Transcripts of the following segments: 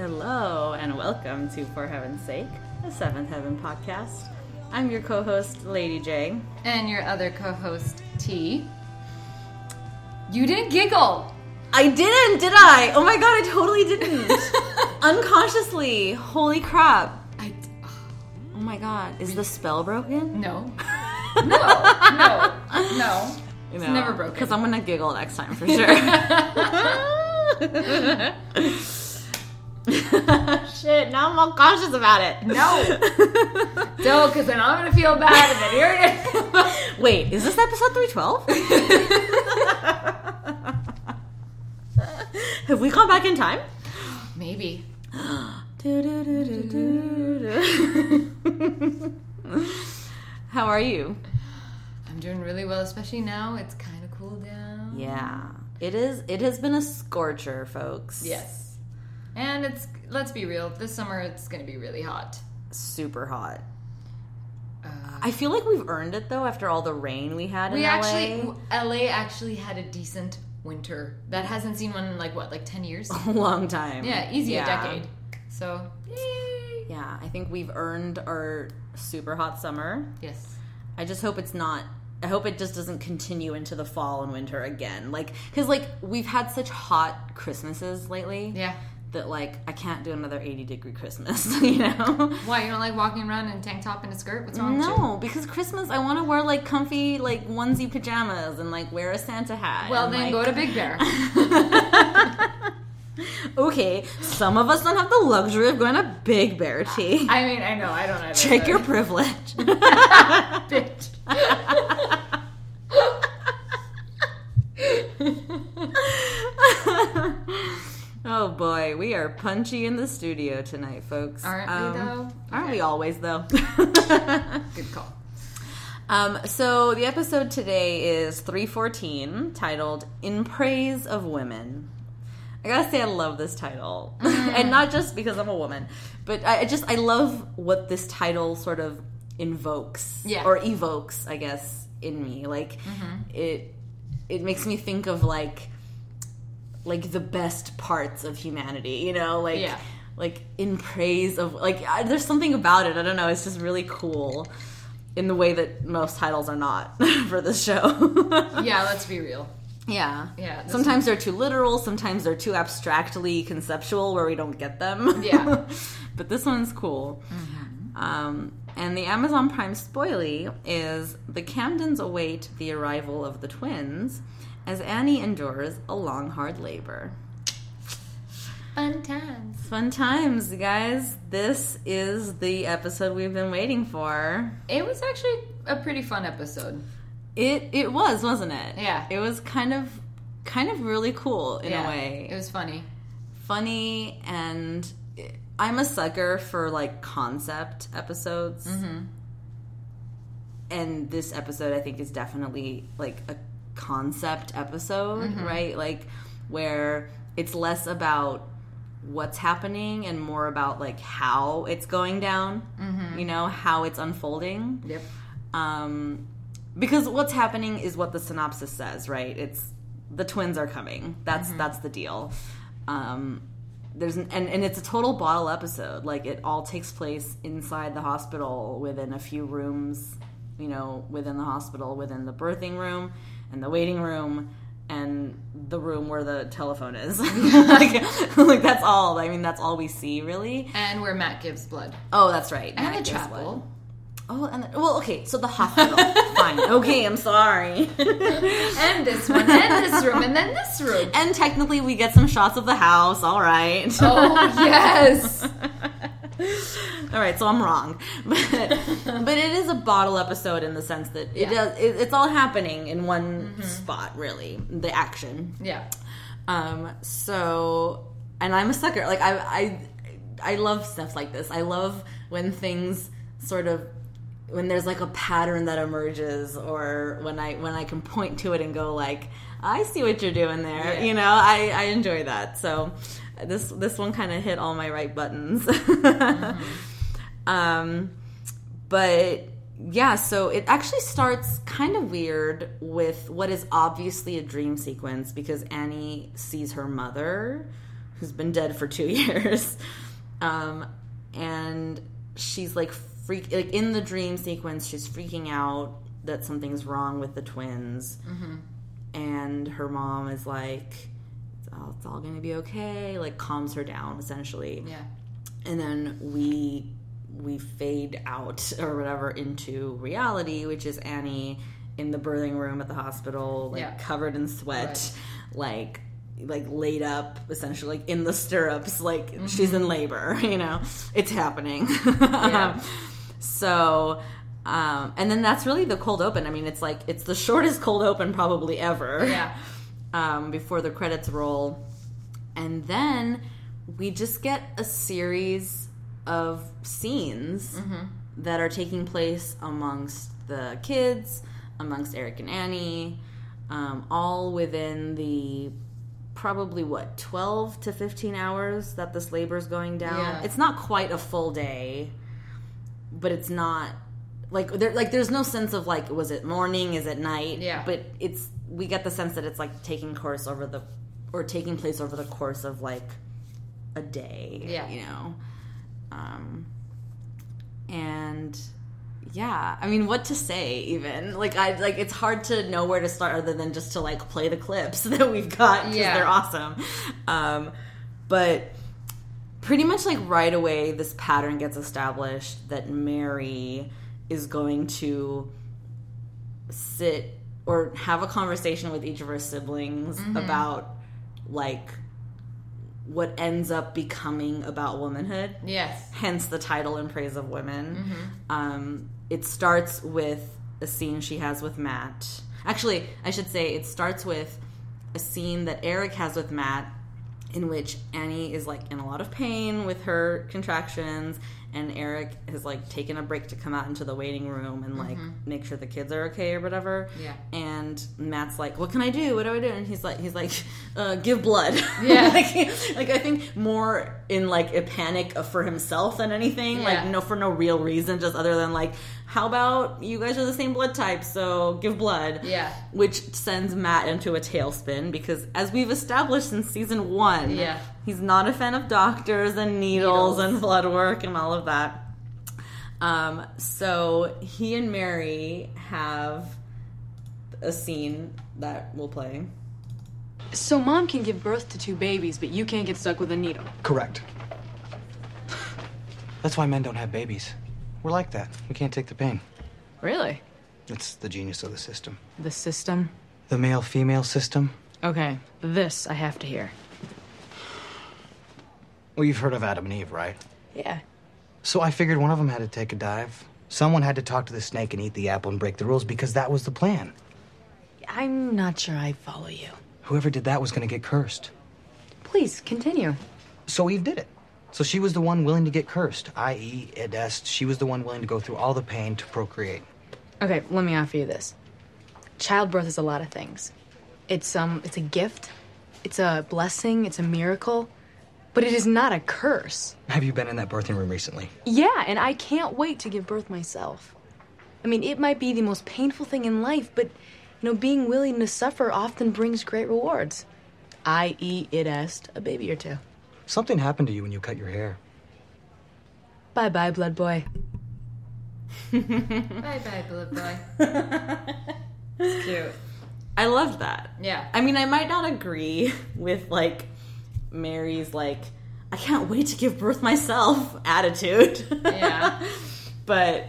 Hello and welcome to For Heaven's Sake, a Seventh Heaven podcast. I'm your co-host, Lady J. And your other co host, T. You didn't giggle! I didn't, did I? Oh my god, I totally didn't. Unconsciously. Holy crap. I. Oh my god, is the spell broken? No. No, no, no. It's never broken. Because I'm gonna giggle next time for sure. Shit, now I'm all cautious about it. No. No, because then I'm gonna feel bad and then you're gonna. Wait, is this episode 312? Have we gone back in time? Maybe. How are you? I'm doing really well, especially now. It's kind of cooled down. Yeah, it is. It has been a scorcher, folks. Yes. And it's, let's be real, this summer it's gonna be really hot. super hot. Uh, I feel like we've earned it though after all the rain we had in we LA. actually, LA actually had a decent winter. That hasn't seen one in like what, like 10 years? a long time. Yeah, easy Yeah. a decade. So, yay! Yeah, I think we've earned our super hot summer. Yes. I just hope it's not. I hope it just doesn't continue into the fall and winter again. Like, because like we've had such hot Christmases lately Yeah. That like I can't do another eighty degree Christmas. You know. Why, you don't like walking around in a tank top and a skirt? What's wrong? No, because Christmas I want to wear like comfy like onesie pajamas and like wear a Santa hat. Well, and, then like- go to Big Bear. Okay, some of us don't have the luxury of going to Big Bear T. I mean, I know, I don't know. Check your privilege. bitch. Oh boy, we are punchy in the studio tonight, folks. Aren't we, Um, though? Aren't Okay. we always though? Good call. um, so the episode today is 314, titled "In Praise of Women." I gotta say, I love this title, and not just because I'm a woman, but I just I love what this title sort of invokes, Yeah. or evokes, I guess, in me. Like it, it makes me think of like, like the best parts of humanity. You know, like Yeah. like in praise of like I, there's something about it. I don't know. It's just really cool. In the way that most titles are not for this show. Yeah, let's be real. Yeah. Yeah, Sometimes they're too literal, sometimes they're too abstractly conceptual where we don't get them. Yeah. but this one's cool. Um, and the Amazon Prime spoilie is the Camdens await the arrival of the twins as Annie endures a long, hard labor. Fun times. Fun times, guys. This is the episode we've been waiting for. It was actually a pretty fun episode. It it was, wasn't it? Yeah. It was kind of kind of really cool in yeah, a way. It was funny. funny and I'm a sucker for like concept episodes. Mm-hmm. And this episode I think is definitely like a concept episode, Mm-hmm. right? Like where it's less about what's happening and more about like how it's going down, Mm-hmm. you know, how it's unfolding. Yep. Um, because what's happening is what the synopsis says, right? It's the twins are coming. That's that's the deal. Um, there's an, and and it's a total bottle episode. Like it all takes place inside the hospital, within a few rooms, you know, within the hospital, within the birthing room and the waiting room. And the room where the telephone is, like, like that's all. I mean, that's all we see, really. And where Matt gives blood. Oh, that's right. And Matt the chapel. blood. Oh, and the, well, okay. So the hospital. Fine. Okay, I'm sorry. And this one, and this room, and then this room. and technically, we get some shots of the house. All right. Oh, yes. all right. So I'm wrong, but but it is a bottle episode in the sense that it Yeah. does. It, it's all happening in one spot, really. The action. Yeah. Um. So, and I'm a sucker. Like I, I, I love stuff like this. I love when things sort of when there's like a pattern that emerges, or when I when I can point to it and go like, I see what you're doing there. Yeah. You know, I I enjoy that. So this this one kind of hit all my right buttons. Um, but yeah, so it actually starts kind of weird with what is obviously a dream sequence because Annie sees her mother, who's been dead for two years. Um, and she's like freak like in the dream sequence, she's freaking out that something's wrong with the twins. And her mom is like, it's all, it's all gonna be okay, like calms her down essentially Yeah. and then we we fade out or whatever into reality which is annie in the birthing room at the hospital like Yeah. covered in sweat like like laid up essentially like in the stirrups like she's in labor you know it's happening Yeah. so um and then that's really the cold open i mean it's like it's the shortest cold open probably ever Yeah. Um, before the credits roll. And then we just get a series of scenes that are taking place amongst the kids, amongst Eric and Annie, um, all within the probably what 12 to 15 hours that this labor is going down. Yeah. It's not quite a full day, but it's not like there like there's no sense of like was it morning is it night Yeah. but it's we get the sense that it's like taking course over the or taking place over the course of like a day Yeah. you know um and yeah i mean what to say even like i like it's hard to know where to start other than just to like play the clips that we've got because Yeah. they're awesome um but pretty much like right away this pattern gets established that mary is going to sit or have a conversation with each of her siblings about like what ends up becoming about womanhood. Yes. hence the title in praise of women. Um, it starts with a scene she has with matt. Actually i should say it starts with a scene that eric has with matt in which annie is like in a lot of pain with her contractions and eric has like taken a break to come out into the waiting room and like make sure the kids are okay or whatever Yeah. and matt's like what can i do what do i do and he's like he's like uh, give blood Yeah. like, like i think more in like a panic for himself than anything Yeah. like no for no real reason just other than like how about you guys are the same blood type so give blood Yeah. which sends matt into a tailspin because as we've established in season one Yeah. He's not a fan of doctors and needles, Needles. and blood work and all of that um, so he and mary have a scene that we'll play So mom can give birth to two babies, but you can't get stuck with a needle. Correct. That's why men don't have babies. We're like that. We can't take the pain. Really? It's the genius of the system. The system? The male female system? Okay, this I have to hear. Well, you've heard of Adam and Eve, right? Yeah. So I figured one of them had to take a dive. Someone had to talk to the snake and eat the apple and break the rules because that was the plan. I'm not sure I follow you. Whoever did that was going to get cursed. Please, continue. So Eve did it. So she was the one willing to get cursed, i.e., id est. She was the one willing to go through all the pain to procreate. Okay, let me offer you this. Childbirth is a lot of things. It's um it's a gift, it's a blessing, it's a miracle, but it is not a curse. Have you been in that birthing room recently? Yeah, and I can't wait to give birth myself. I mean, it might be the most painful thing in life, but you know, being willing to suffer often brings great rewards. I.e., id est a baby or two. Something happened to you when you cut your hair. Bye bye, blood boy. Bye bye, blood boy. it's cute. i loved that Yeah. I mean, I might not agree with like Mary's like I can't wait to give birth myself attitude. Yeah. but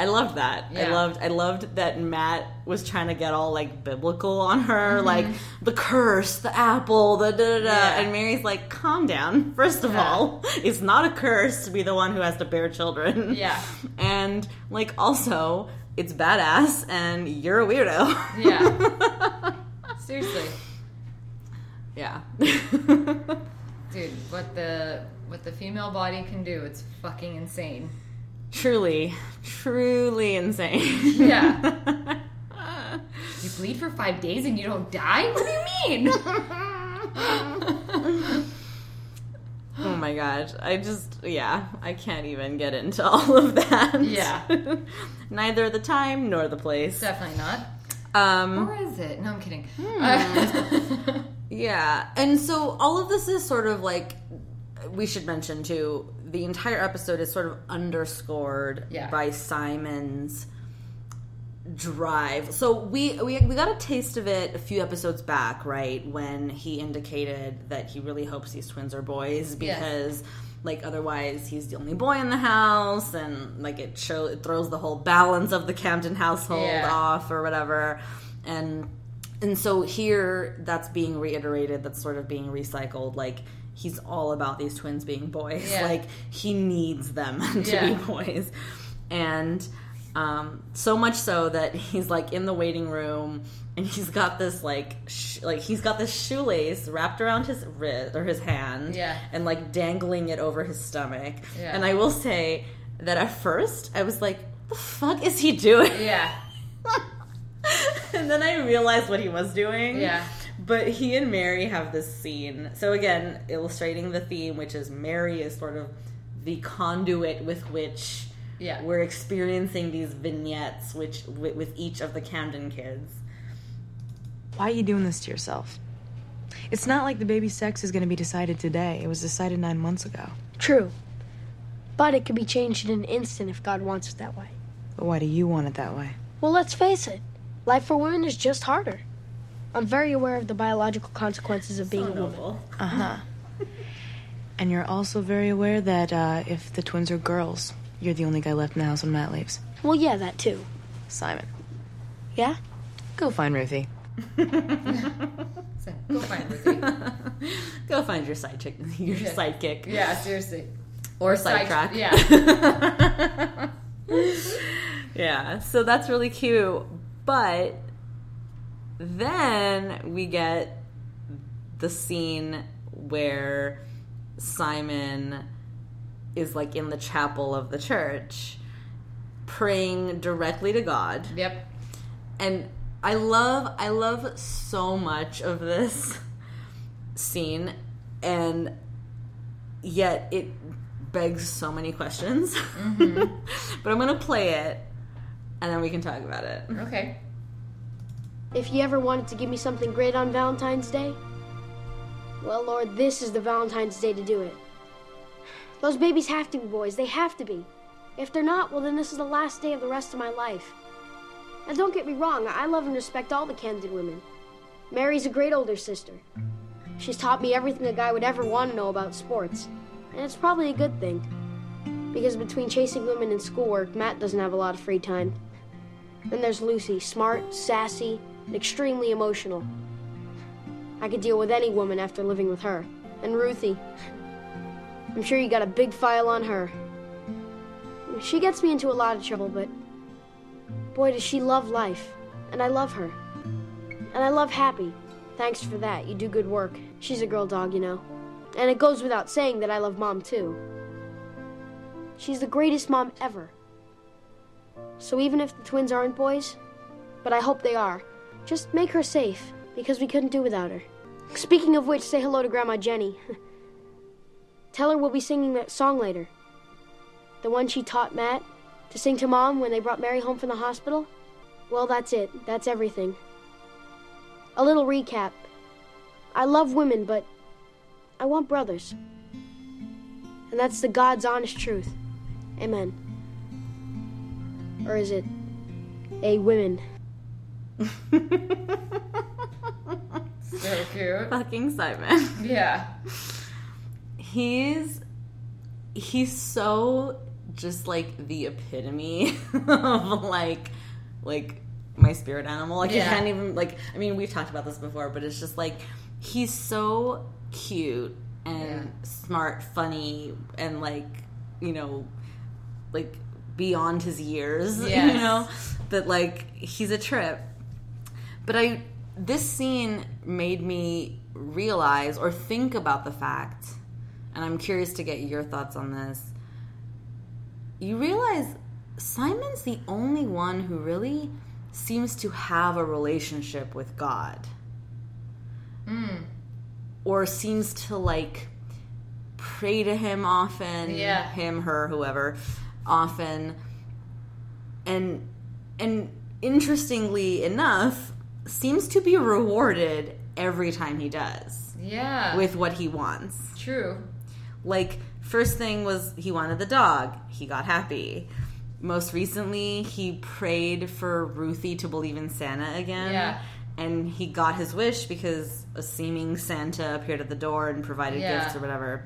I loved that. I loved I loved that Matt was trying to get all like biblical on Mm-hmm. her, like the curse, the apple, the da da da. Yeah. And Mary's like, calm down. First of Yeah. all, it's not a curse to be the one who has to bear children. Yeah. And like also, it's badass and you're a weirdo. Yeah. Seriously. Yeah. Dude, what the what the female body can do, it's fucking insane. truly, truly insane. Yeah. You bleed for five days and you don't die? What do you mean? oh my gosh. I just, yeah, I can't even get into all of that. Yeah. Neither the time nor the place. Definitely not. Um, Or is it? No, I'm kidding. Hmm. Yeah. And so all of this is sort of like we should mention too, the entire episode is sort of underscored Yeah. by Simon's drive. So we, we we got a taste of it a few episodes back, right, when he indicated that he really hopes these twins are boys Yes. because like otherwise he's the only boy in the house and like it show it throws the whole balance of the Camden household Yeah. off or whatever. And and so here that's being reiterated that's sort of being recycled like he's all about these twins being boys Yeah. like he needs them to Yeah. be boys and um, so much so that he's like in the waiting room and he's got this like sh- like he's got this shoelace wrapped around his wrist or his hand Yeah. and like dangling it over his stomach Yeah. and i will say that at first i was like the fuck is he doing yeah. and then I realized what he was doing. Yeah. But he and Mary have this scene. So again, illustrating the theme, which is Mary is sort of the conduit with which Yeah. we're experiencing these vignettes, which with, with each of the Camden kids. Why are you doing this to yourself? It's not like the baby sex is going to be decided today. It was decided nine months ago. True. But it could be changed in an instant if God wants it that way. But why do you want it that way? Well, let's face it. Life for women is just harder. I'm very aware of the biological consequences of being a woman. Uh huh. and you're also very aware that uh, if the twins are girls, you're the only guy left in the house when Matt leaves. Well, yeah, that too. Simon, Yeah? go find Ruthie. So, go find Ruthie. Go find your side chick, your Yeah. sidekick, Yeah, seriously. or Side- sidetrack. yeah. yeah, so that's really cute. But then we get the scene where Simon is like in the chapel of the church praying directly to God. Yep. And I love I love so much of this scene and yet it begs so many questions. Mm-hmm. but I'm going to play it and then we can talk about it. Okay. If you ever wanted to give me something great on Valentine's Day, well, Lord, this is the Valentine's Day to do it. Those babies have to be boys. They have to be. If they're not, well, then this is the last day of the rest of my life. And don't get me wrong, I love and respect all the Camden women. Mary's a great older sister. She's taught me everything a guy would ever want to know about sports. And it's probably a good thing. Because between chasing women and schoolwork, Matt doesn't have a lot of free time. Then there's Lucy, smart, sassy, and extremely emotional. I could deal with any woman after living with her. And Ruthie. I'm sure you got a big file on her. She gets me into a lot of trouble, but boy, does she love life. And I love her. And I love Happy. Thanks for that. You do good work. She's a girl dog, you know. And it goes without saying that I love Mom, too. She's the greatest mom ever. So even if the twins aren't boys, but I hope they are, just make her safe, because we couldn't do without her. Speaking of which, say hello to Grandma Jenny. Tell her we'll be singing that song later. The one she taught Matt to sing to Mom when they brought Mary home from the hospital? Well, that's it. That's everything. A little recap. I love women, but I want brothers. And that's the God's honest truth. Amen. Or is it a women? So cute. Fucking Simon. Yeah. he's he's so just like the epitome of like like my spirit animal like Yeah. you can't even like i mean we've talked about this before but it's just like he's so cute and Yeah. smart funny and like you know like beyond his years you know that like he's a trip but I this scene made me realize or think about the fact, and I'm curious to get your thoughts on this. You realize Simon's the only one who really seems to have a relationship with God. Mm. Or seems to like pray to him often, Yeah. him, her, whoever, often. And and interestingly enough, seems to be rewarded every time he does Yeah. with what he wants. true. Like, first thing was he wanted the dog. He got happy. Most recently, he prayed for Ruthie to believe in Santa again. Yeah. And he got his wish because a seeming Santa appeared at the door and provided Yeah. gifts or whatever.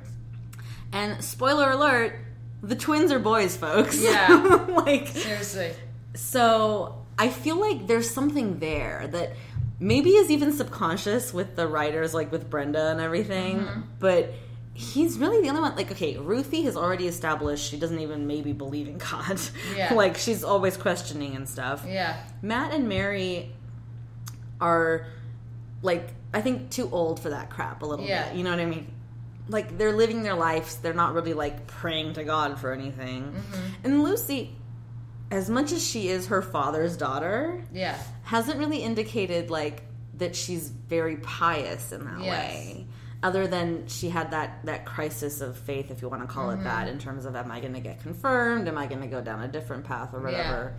And spoiler alert, the twins are boys, folks. Yeah. like, Seriously. so I feel like there's something there that maybe is even subconscious with the writers, like with Brenda and everything. Mm-hmm. But he's really the only one. Like, okay, Ruthie has already established she doesn't even maybe believe in God. Yeah. like she's always questioning and stuff. Yeah. Matt and Mary are like I think too old for that crap a little Yeah. bit. You know what I mean? Like they're living their lives. They're not really like praying to God for anything. Mm-hmm. And Lucy, as much as she is her father's daughter, Yeah. hasn't really indicated like that she's very pious in that Yes. way. Other than she had that that crisis of faith, if you want to call Mm-hmm. it that, in terms of am I going to get confirmed? Am I going to go down a different path or whatever?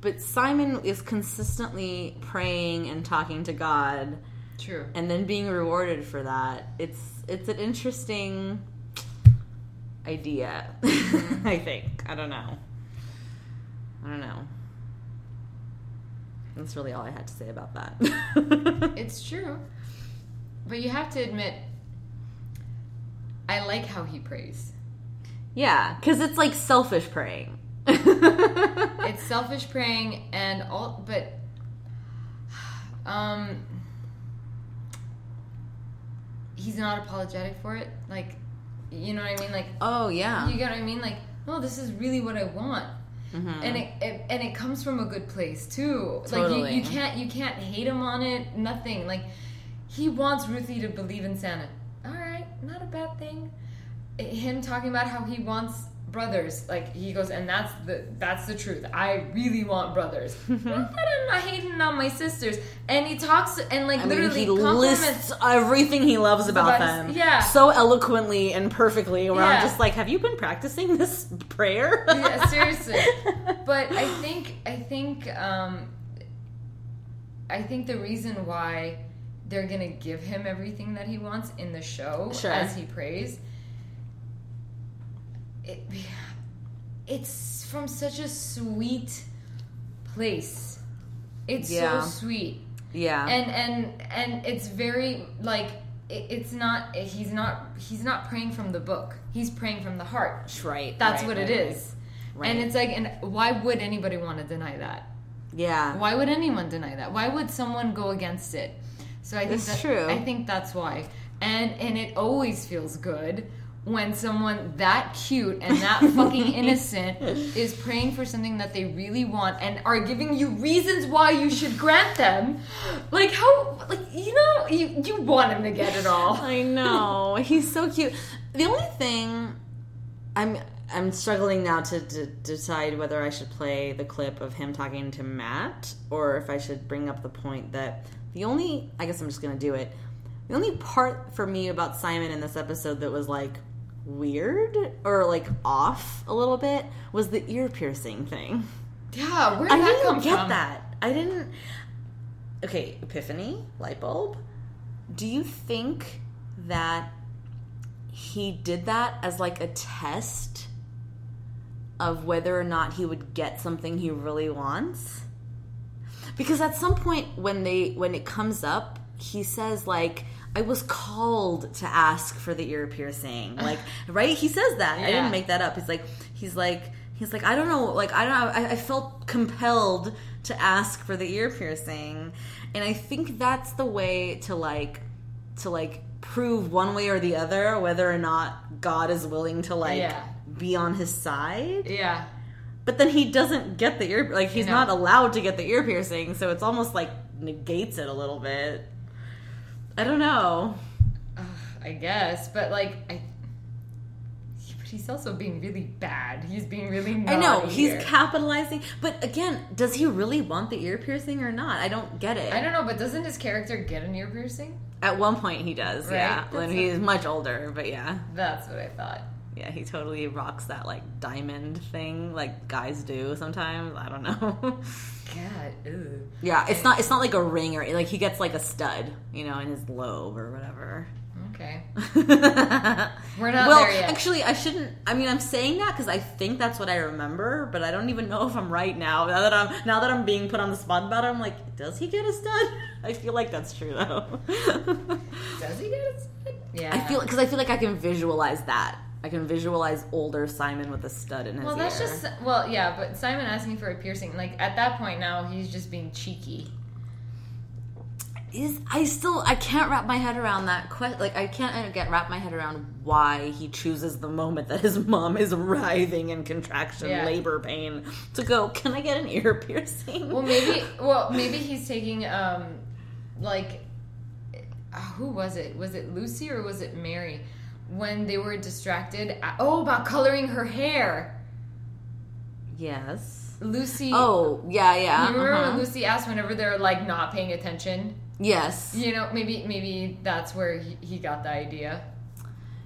But Simon is consistently praying and talking to God, True. and then being rewarded for that. It's it's an interesting idea. I think. I don't know. I don't know. That's really all I had to say about that. It's true. But you have to admit, I like how he prays. yeah, because it's like selfish praying. It's selfish praying and all, but um, he's not apologetic for it. Like, you know what I mean? Like, oh yeah, you get what I mean? Like, no, this is really what I want. Mm-hmm. And it, it and it comes from a good place too. Like you, you can't you can't hate him on it. Nothing. Like he wants Ruthie to believe in Santa. All right, not a bad thing. Him talking about how he wants brothers. Like he goes, and that's the that's the truth. I really want brothers. not that I'm not hating on my sisters. And he talks and like I mean, he lists everything he loves about About them, his- yeah. so eloquently and perfectly. Where I'm just like, have you been practicing this prayer? yeah, seriously. But I think I think um, I think the reason why they're gonna give him everything that he wants in the show Sure. as he prays. It, it's from such a sweet place. It's Yeah. so sweet yeah, and and and it's very like it, it's not he's not he's not praying from the book he's praying from the heart right. that's right, what right, it right. and it's like and why would anybody want to deny that Yeah, why would anyone deny that why would someone go against it so i think It's that, true. i think that's why and and it always feels good when someone that cute and that fucking innocent is praying for something that they really want and are giving you reasons why you should grant them like how like you know you you want him to get it all I know he's so cute. The only thing I'm I'm struggling now to, to decide whether I should play the clip of him talking to Matt or if I should bring up the point that the only I guess I'm just gonna do it. The only part for me about Simon in this episode that was like weird or like off a little bit was the ear piercing thing. yeah where did I that didn't come get from that. I didn't. Okay, epiphany, light bulb. Do you think that he did that as like a test of whether or not he would get something he really wants? Because at some point when they when it comes up, he says like I was called to ask for the ear piercing. Like, right? He says that. I didn't make that up. He's like he's like he's like I don't know, like I don't know, I, I felt compelled to ask for the ear piercing. And I think that's the way to like to like prove one way or the other whether or not God is willing to like Yeah. be on his side. yeah But then he doesn't get the ear like he's No. not allowed to get the ear piercing, so it's almost like negates it a little bit. I don't know. I guess, but like I. But he's also being really bad. He's being really. I know he's here. capitalizing, but again, does he really want the ear piercing or not? I don't get it. I don't know, but doesn't his character get an ear piercing? At one point, he does. Right? Yeah, when That's he's much older, but yeah, That's what I thought. Yeah, he totally rocks that like diamond thing, like guys do sometimes. I don't know. God, ew. Yeah, it's not it's not like a ring or like he gets like a stud, you know, in his lobe or whatever. Okay. We're not well, there yet. Actually, I shouldn't. I mean, I'm saying that because I think that's what I remember, but I don't even know if I'm right now. Now that I'm now that I'm being put on the spot about it, I'm like, does he get a stud? I feel like that's true though. Does he get a stud? Yeah. I feel because I feel like I can visualize that. I can visualize older Simon with a stud in his ear. Well, that's ear. just well, yeah. But Simon asking for a piercing, like at that point now, he's just being cheeky. is I still I can't wrap my head around that question. Like I can't get wrap my head around why he chooses the moment that his mom is writhing in contraction, Yeah. labor pain to go. Can I get an ear piercing? Well, maybe. Well, maybe he's taking um, like, uh, who was it? Was it Lucy or was it Mary? When they were distracted. Oh, about coloring her hair. yes. Lucy. Oh yeah yeah. You remember uh-huh. when Lucy asked whenever they're like not paying attention? Yes. You know, maybe maybe that's where he, he got the idea.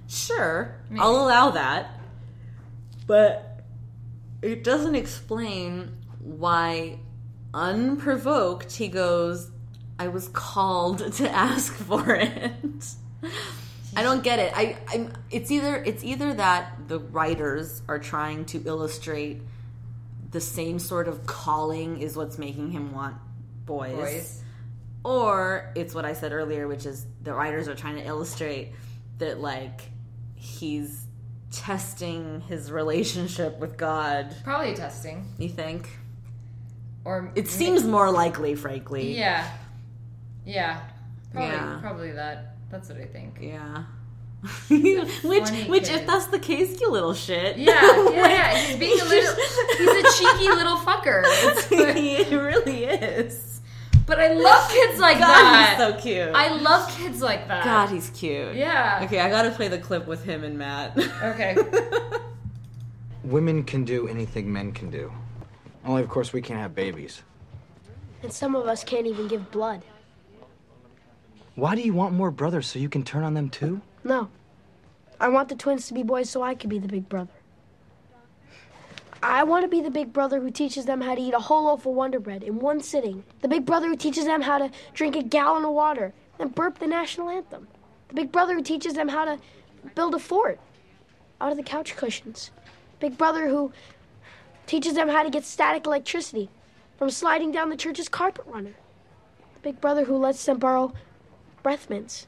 Sure, Maybe. I'll allow that, but it doesn't explain why, unprovoked, he goes, "I was called to ask for it." I don't get it. I, I'm. It's either it's either that the writers are trying to illustrate the same sort of calling is what's making him want boys, Boys. or it's what I said earlier, which is the writers are trying to illustrate that like he's testing his relationship with God. Probably testing. You think? Or It seems more likely, frankly. Yeah. Yeah. Probably Yeah. probably that. That's what I think. Yeah. which, which, kid. if that's the case, you little shit. Yeah, yeah, yeah. He's being a little he's a cheeky little fucker. He really is. but I love kids like God, that. he's so cute. I love kids like that. God, he's cute. Yeah. Okay, I gotta play the clip with him and Matt. Okay. Women can do anything men can do. Only, of course, we can't have babies. And some of us can't even give blood. Why do you want more brothers so you can turn on them too? No. I want the twins to be boys so I can be the big brother. I want to be the big brother who teaches them how to eat a whole loaf of Wonder Bread in one sitting. The big brother who teaches them how to drink a gallon of water and burp the national anthem. The big brother who teaches them how to build a fort out of the couch cushions. Big brother who teaches them how to get static electricity from sliding down the church's carpet runner. The big brother who lets them borrow breath mints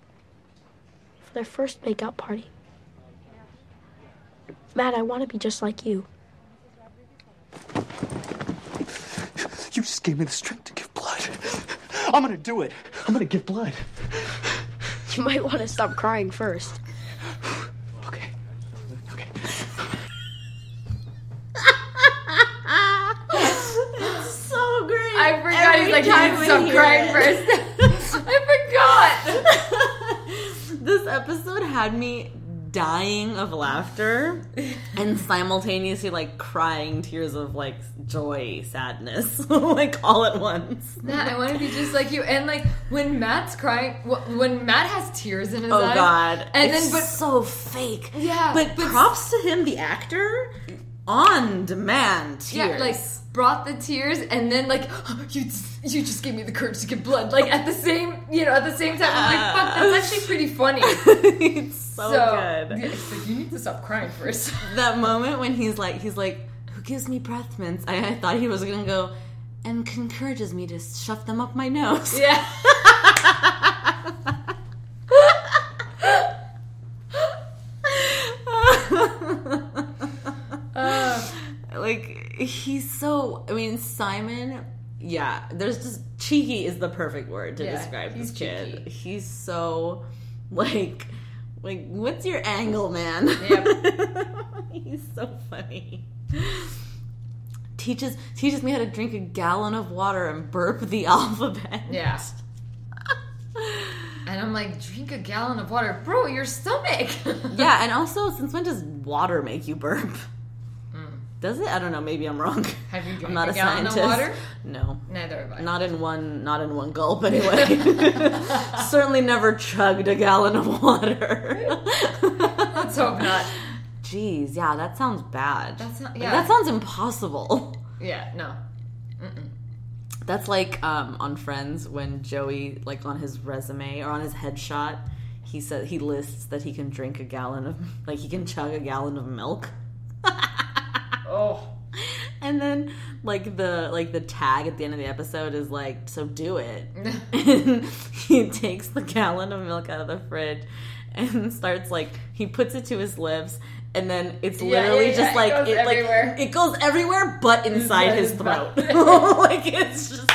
for their first make-out party. Matt, I want to be just like you. You just gave me the strength to give blood. I'm gonna do it. I'm gonna give blood. You might want to stop crying first. Okay. Okay. so great. I forgot Every he's like, you time need to stop crying it. first. This episode had me dying of laughter and simultaneously like crying tears of like joy, sadness, like all at once. Matt, I want to be just like you. And like when Matt's crying, when Matt has tears in his Oh eyes, Oh god. and it's then but so fake. Yeah, But, but- props to him, the actor, on demand tears. yeah, like brought the tears, and then like you you just gave me the courage to get blood. Like at the same you know at the same time, I'm like fuck, that's actually pretty funny. it's so, good. yeah, it's like, you need to stop crying first. that moment when he's like he's like who gives me breath mints I, I thought he was gonna go and encourages me to shove them up my nose yeah. He's so i mean simon yeah there's just cheeky is the perfect word to Yeah, describe this kid cheeky. he's so like like what's your angle man Yep. he's so funny teaches teaches me how to drink a gallon of water and burp the alphabet yeah. And I'm like, drink a gallon of water, bro. Your stomach. Yeah, and also, since when does water make you burp? Does it? I don't know. Maybe I'm wrong. Have you drank I'm not a a, gallon of scientist. water? No, Neither have I. not in one. Not in one gulp. Anyway, certainly never chugged a gallon of water. Let's hope not. Jeez, yeah, that sounds bad. That's not- Like, that sounds impossible. Yeah, no. That's like um, on Friends when Joey, like on his resume or on his headshot, he said he lists that he can drink a gallon of, like he can chug a gallon of milk. Oh, And then like the like the tag at the end of the episode is like, so do it. and he takes the gallon of milk out of the fridge and starts like he puts it to his lips and then it's literally yeah, just yeah, it like it everywhere. like it goes everywhere but inside his his throat. like it's just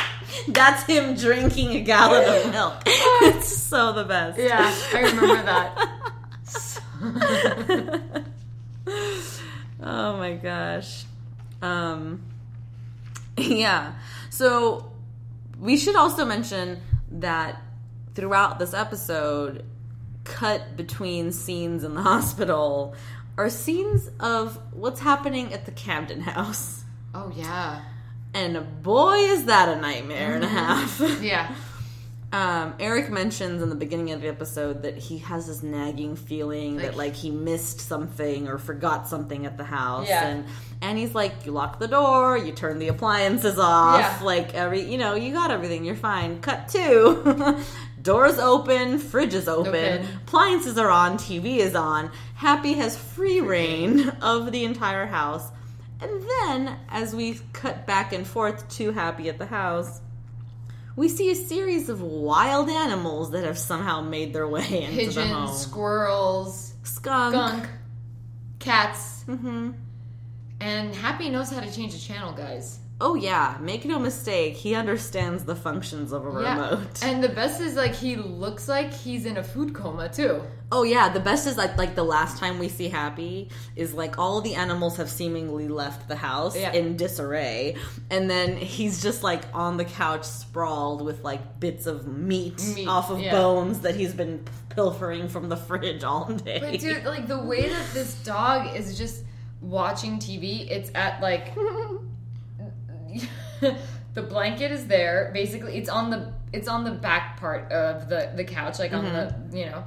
that's him drinking a gallon of milk. Ah. it's so the best. yeah, I remember that. Oh my gosh. Um yeah. So we should also mention that throughout this episode cut between scenes in the hospital are scenes of what's happening at the Camden house. Oh yeah, And boy is that a nightmare and a half. yeah. Um, Eric mentions in the beginning of the episode that he has this nagging feeling that Like- like he missed something or forgot something at the house, Yeah. and and he's like, you lock the door, you turn the appliances off, Yeah. like every you know you got everything, you're fine. Cut to, doors open, fridge is open, Open. appliances are on, TV is on. Happy has free rein of the entire house, and then as we cut back and forth to Happy at the house we see a series of wild animals that have somehow made their way into the home. Pigeons, squirrels, Skunk. skunk, cats, hmm and Happy knows how to change the channel, guys. Oh yeah, make no mistake, he understands the functions of a remote. And the best is like he looks like he's in a food coma too. oh yeah, the best is like like the last time we see Happy is like all the animals have seemingly left the house Yeah. in disarray, and then he's just like on the couch sprawled with like bits of meat, Meat, off of yeah. bones that he's been pilfering from the fridge all day. But dude, like the way that this dog is just watching TV, it's at like the blanket is there. Basically, it's on the it's on the back part of the the couch, like on the mm-hmm. you know,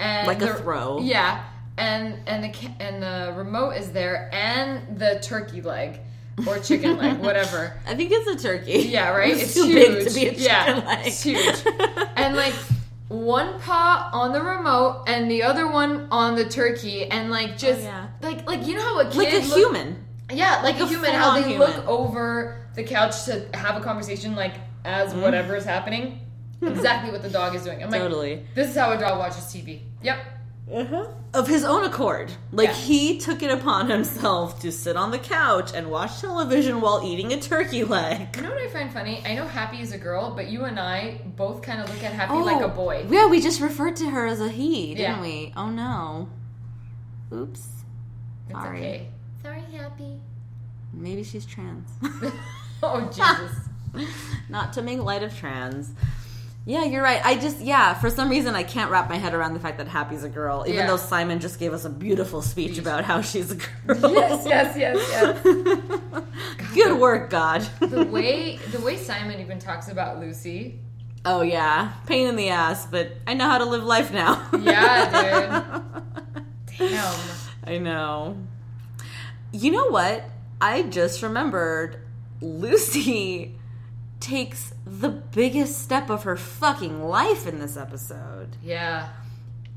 and Like a the- throw. Yeah, and and the and the remote is there, and the turkey leg or chicken leg, whatever. I think it's a turkey. Yeah, right. It's, It's, too huge. big to be a chicken yeah, leg. It's huge. and like one paw on the remote and the other one on the turkey, and like oh, just Oh, yeah. like like you know how a kid like a look- human. yeah, like, a, a human. How they full-on look over the couch to have a conversation, like as Mm-hmm. whatever is happening. exactly what the dog is doing. I'm like, Totally. this is how a dog watches TV. Yep. Uh-huh. Of his own accord. Like Yeah. he took it upon himself to sit on the couch and watch television while eating a turkey leg. You know what I find funny? I know Happy is a girl, but you and I both kind of look at Happy like a boy. Oh, Yeah, we just referred to her as a he, didn't Yeah. we? Oh no. Oops. It's Sorry. okay. Sorry, Happy. Maybe she's trans. Oh Jesus. Not to make light of trans. Yeah, you're right. I just yeah, for some reason I can't wrap my head around the fact that Happy's a girl, even Yeah. though Simon just gave us a beautiful speech about how she's a girl. yes, yes, yes, yes. Good work, God. the way the way Simon even talks about Lucy. oh yeah, pain in the ass, but I know how to live life now. Yeah, dude. Damn. I know. You know what? I just remembered Lucy takes the biggest step of her fucking life in this episode. Yeah.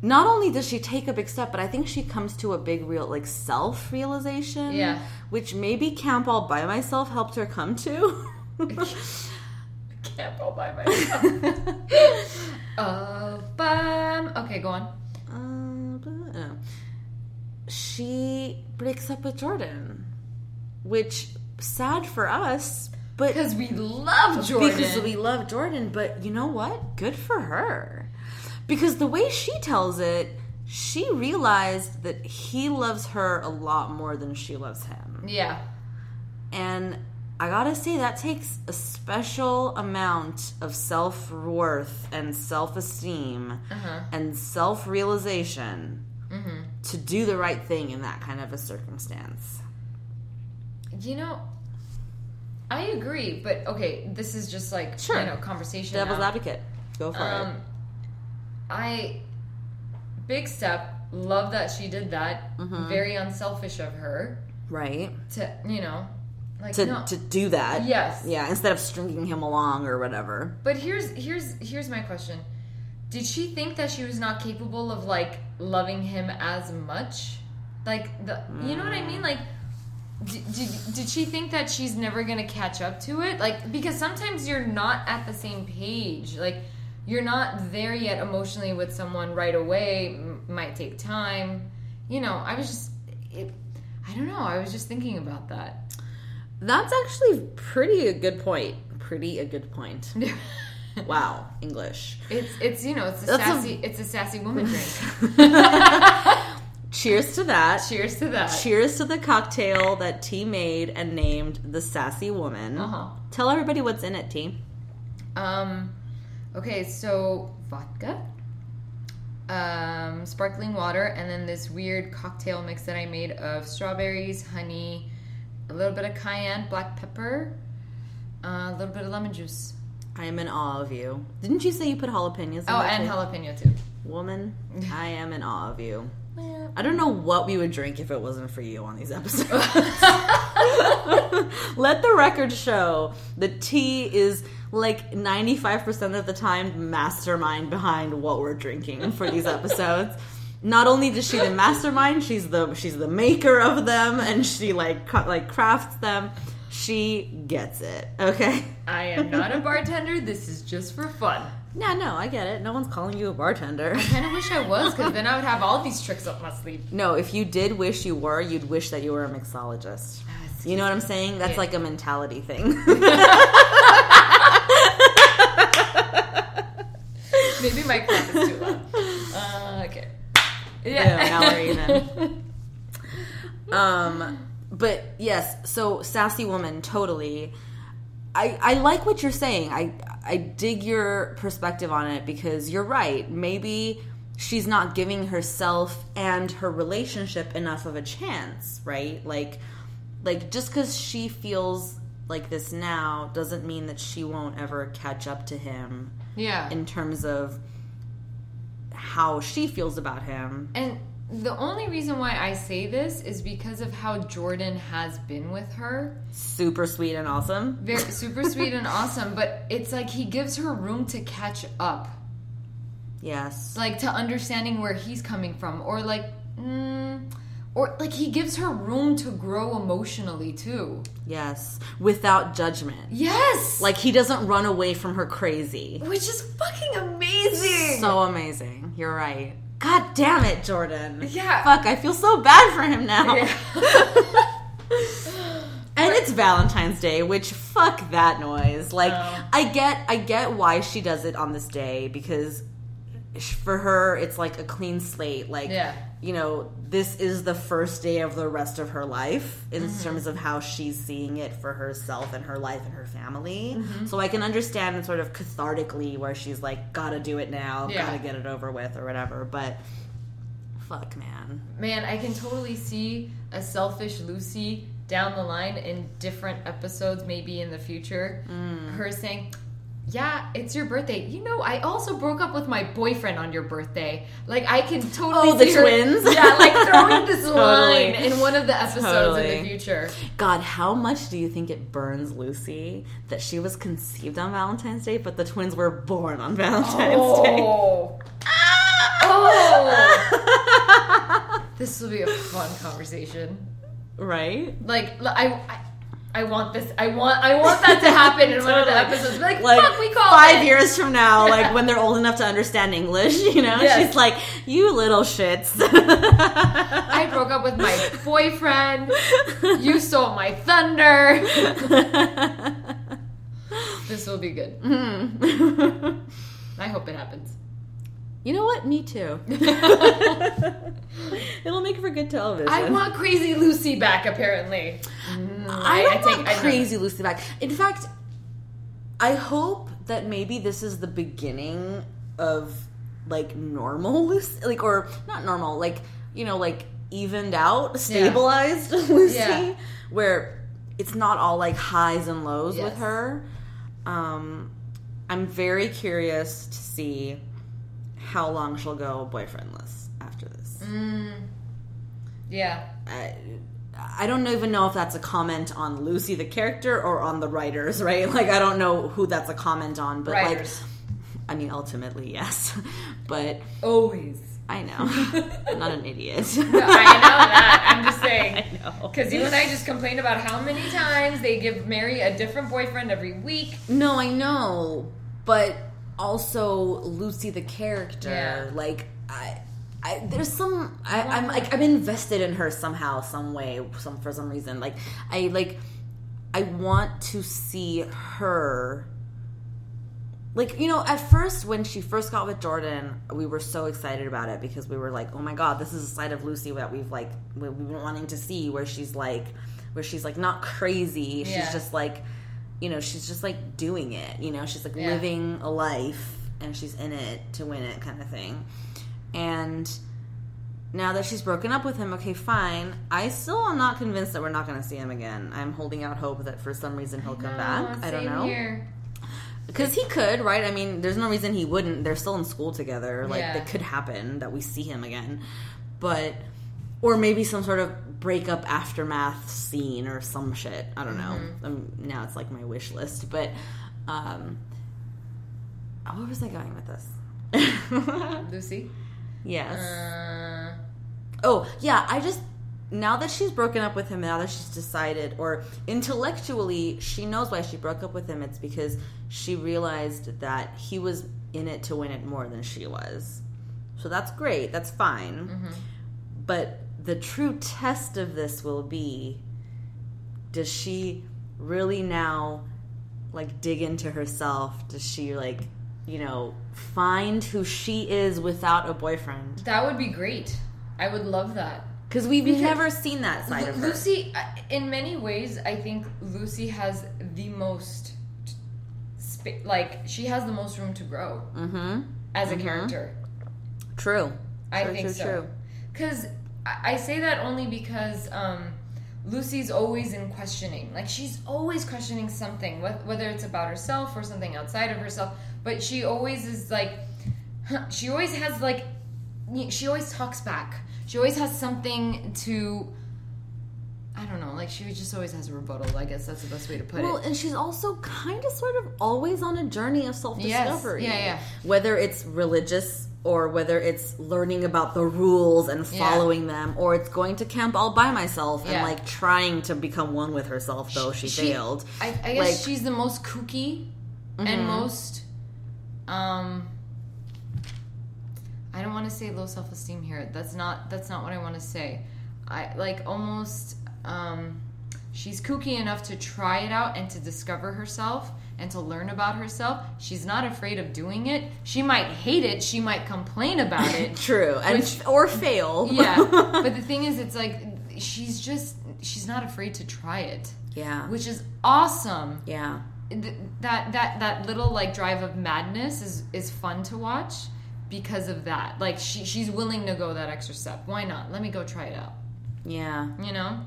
Not only does she take a big step, but I think she comes to a big real like self realization. Yeah. Which maybe Camp All by Myself helped her come to. Can't all by myself. uh, bum. Okay, go on. Uh, she breaks up with Jordan, which sad for us, but Because we love Jordan. because we love Jordan. But you know what? Good for her, because the way she tells it, she realized that he loves her a lot more than she loves him, yeah. and I gotta say that takes a special amount of self worth and self esteem Uh-huh. and self realization Mm-hmm. to do the right thing in that kind of a circumstance. You know, I agree, but okay, this is just like Sure. you know conversation. Devil's now. advocate, go for Um, it. I big step. Love that she did that. Mm-hmm. Very unselfish of her Right? to you know, Like, to no. to do that. Yes. Yeah, instead of stringing him along or whatever. But here's here's here's my question. Did she think that she was not capable of like loving him as much? Like the you know what I mean? Like did, did, did she think that she's never gonna catch up to it? Like because sometimes you're not at the same page. Like you're not there yet emotionally with someone right away. M- might take time. You know, I was just it, I don't know. I was just thinking about that. That's actually pretty a good point. Pretty a good point. wow, English. It's it's you know it's a That's a- sassy it's a sassy woman drink. Cheers to that. Cheers to that. Cheers to the cocktail that T made and named the Sassy Woman. Uh-huh. Tell everybody what's in it, T. Um, okay, so vodka, um, sparkling water, and then this weird cocktail mix that I made of strawberries, honey, a little bit of cayenne, black pepper, uh, a little bit of lemon juice. I am in awe of you. Didn't you say you put jalapenos in Oh, and too? jalapeno too. Woman, I am in awe of you. I don't know what we would drink if it wasn't for you on these episodes. Let the record show that T is like 95% of the time mastermind behind what we're drinking for these episodes. Not only does she the mastermind, she's the she's the maker of them and she like cu- like crafts them. She gets it. Okay? I am not a bartender. This is just for fun. Yeah, no, I get it. No one's calling you a bartender. I kind of wish I was, because then I would have all these tricks up my sleeve. No, if you did wish you were, you'd wish that you were a mixologist. You know what I'm saying? That's Yeah. like a mentality thing. Maybe my clap is too loud. Uh, okay. Yeah, now we're even. um, but yes, so sassy woman, totally. I I like what you're saying. I I dig your perspective on it because you're right. Maybe she's not giving herself and her relationship enough of a chance, right? Like like just cuz she feels like this now doesn't mean that she won't ever catch up to him Yeah. in terms of how she feels about him. And the only reason why I say this is because of how Jordan has been with her. Super sweet and awesome. Very super sweet and awesome, but it's like he gives her room to catch up, Yes. like to understanding where he's coming from, or like, mm, or like he gives her room to grow emotionally too. Yes. Without judgment. Yes, Like he doesn't run away from her crazy. which is fucking amazing. So amazing. You're right. God damn it, Jordan. Yeah. Fuck, I feel so bad for him now. and it's Valentine's Day, which fuck that noise. Like Oh. I get I get why she does it on this day because for her it's like a clean slate like Yeah. You know this is the first day of the rest of her life in Mm-hmm. terms of how she's seeing it for herself and her life and her family Mm-hmm. so i can understand and sort of cathartically where she's like gotta do it now Yeah. gotta get it over with or whatever but fuck man Man, I can totally see a selfish Lucy down the line in different episodes, maybe in the future. Mm. Her saying, Yeah, it's your birthday. You know, I also broke up with my boyfriend on your birthday. Like, I can totally Oh, the her- twins? Yeah, like throwing this Totally. line in one of the episodes in the future. god how much do you think it burns lucy that she was conceived on valentine's day but the twins were born on valentine's oh. day Oh. oh. this will be a fun conversation. right Like I, I, I want this. I want. I want that to happen in one of the episodes. Like, like fuck, we call five it. years from now, like when they're old enough to understand English, you know, Yes. she's like, "You little shits." I broke up with my boyfriend. You stole my thunder. this will be good. I hope it happens. you know what? Me too. It'll make for good television. I want Crazy Lucy back. Apparently, Mm, I, want I know. crazy Lucy back. In fact, I hope that maybe this is the beginning of like normal Lucy, like or not normal, like you know, like evened out, stabilized Lucy, Yeah. where it's not all like highs and lows with her. Um, I'm very curious to see how long she'll go boyfriendless after this. Mm. Yeah. I, I don't even know if that's a comment on Lucy the character or on the writers, right? Like I don't know who that's a comment on, but Writers. like I mean ultimately yes. But Always. I know. I'm not an idiot. I know that. I'm just saying. I know. Because you and I just complained about how many times they give Mary a different boyfriend every week. No, I know, but also Lucy the character, Yeah. like I, I there's some I, I'm like I'm invested in her somehow, some way, some for some reason. Like I like I want to see her. Like you know, at first when she first got with Jordan, we were so excited about it because we were like, "Oh my god, this is a side of Lucy that we've like we- we've been wanting to see." Where she's like, where she's like not crazy, she's just like you know, she's just like doing it. You know, she's like Yeah. living a life and she's in it to win it, kind of thing. And now that she's broken up with him, okay, fine. I still am not convinced that we're not going to see him again. I'm holding out hope that for some reason he'll come back. I don't know. Because he could, right? I mean, there's no reason he wouldn't. They're still in school together. Like, Yeah. it could happen that we see him again. But, or maybe some sort of breakup aftermath scene or some shit. I don't know. Mm-hmm. Um, now it's like my wish list. But, um, where was I going with this? Lucy. Yes. Uh, Oh, yeah, I just now that she's broken up with him, now that she's decided or intellectually she knows why she broke up with him, it's because she realized that he was in it to win it more than she was. So that's great. That's fine. But the true test of this will be does she really now like dig into herself? Does she like, you know, find who she is without a boyfriend? that would be great. I would love that. Because we've Because- never seen that side Lu- of her. Lucy, in many ways, I think Lucy has the most, spa- like she has the most room to grow Mm-hmm. as a character. True. I True, think true, so. true. Because I I say that only because um, Lucy's always in questioning. Like she's always questioning something, wh- whether it's about herself or something outside of herself. But she always is like, she always has like, she always talks back. She always has something to. I don't know. Like she just always has a rebuttal. I guess that's the best way to put Well, it. Well, and she's also kind of sort of always on a journey of self discovery. Yes. Yeah, yeah. Whether it's religious or whether it's learning about the rules and Yeah. following them, or it's going to camp all by myself and like trying to become one with herself, though she, failed. I, I guess Like- Mm-hmm. she's the most kooky and most. Um, I don't want to say low self esteem here. That's not. That's not what I want to say. I like almost. Um, she's kooky enough to try it out and to discover herself and to learn about herself. She's not afraid of doing it. She might hate it. She might complain about it. True, and or fail. yeah, but the thing is, it's like she's just she's not afraid to try it, yeah, which is awesome yeah. Th- that that that little like drive of madness is is fun to watch because of that. Like she she's willing to go that extra step. Why not? Let me go try it out. Yeah. You know?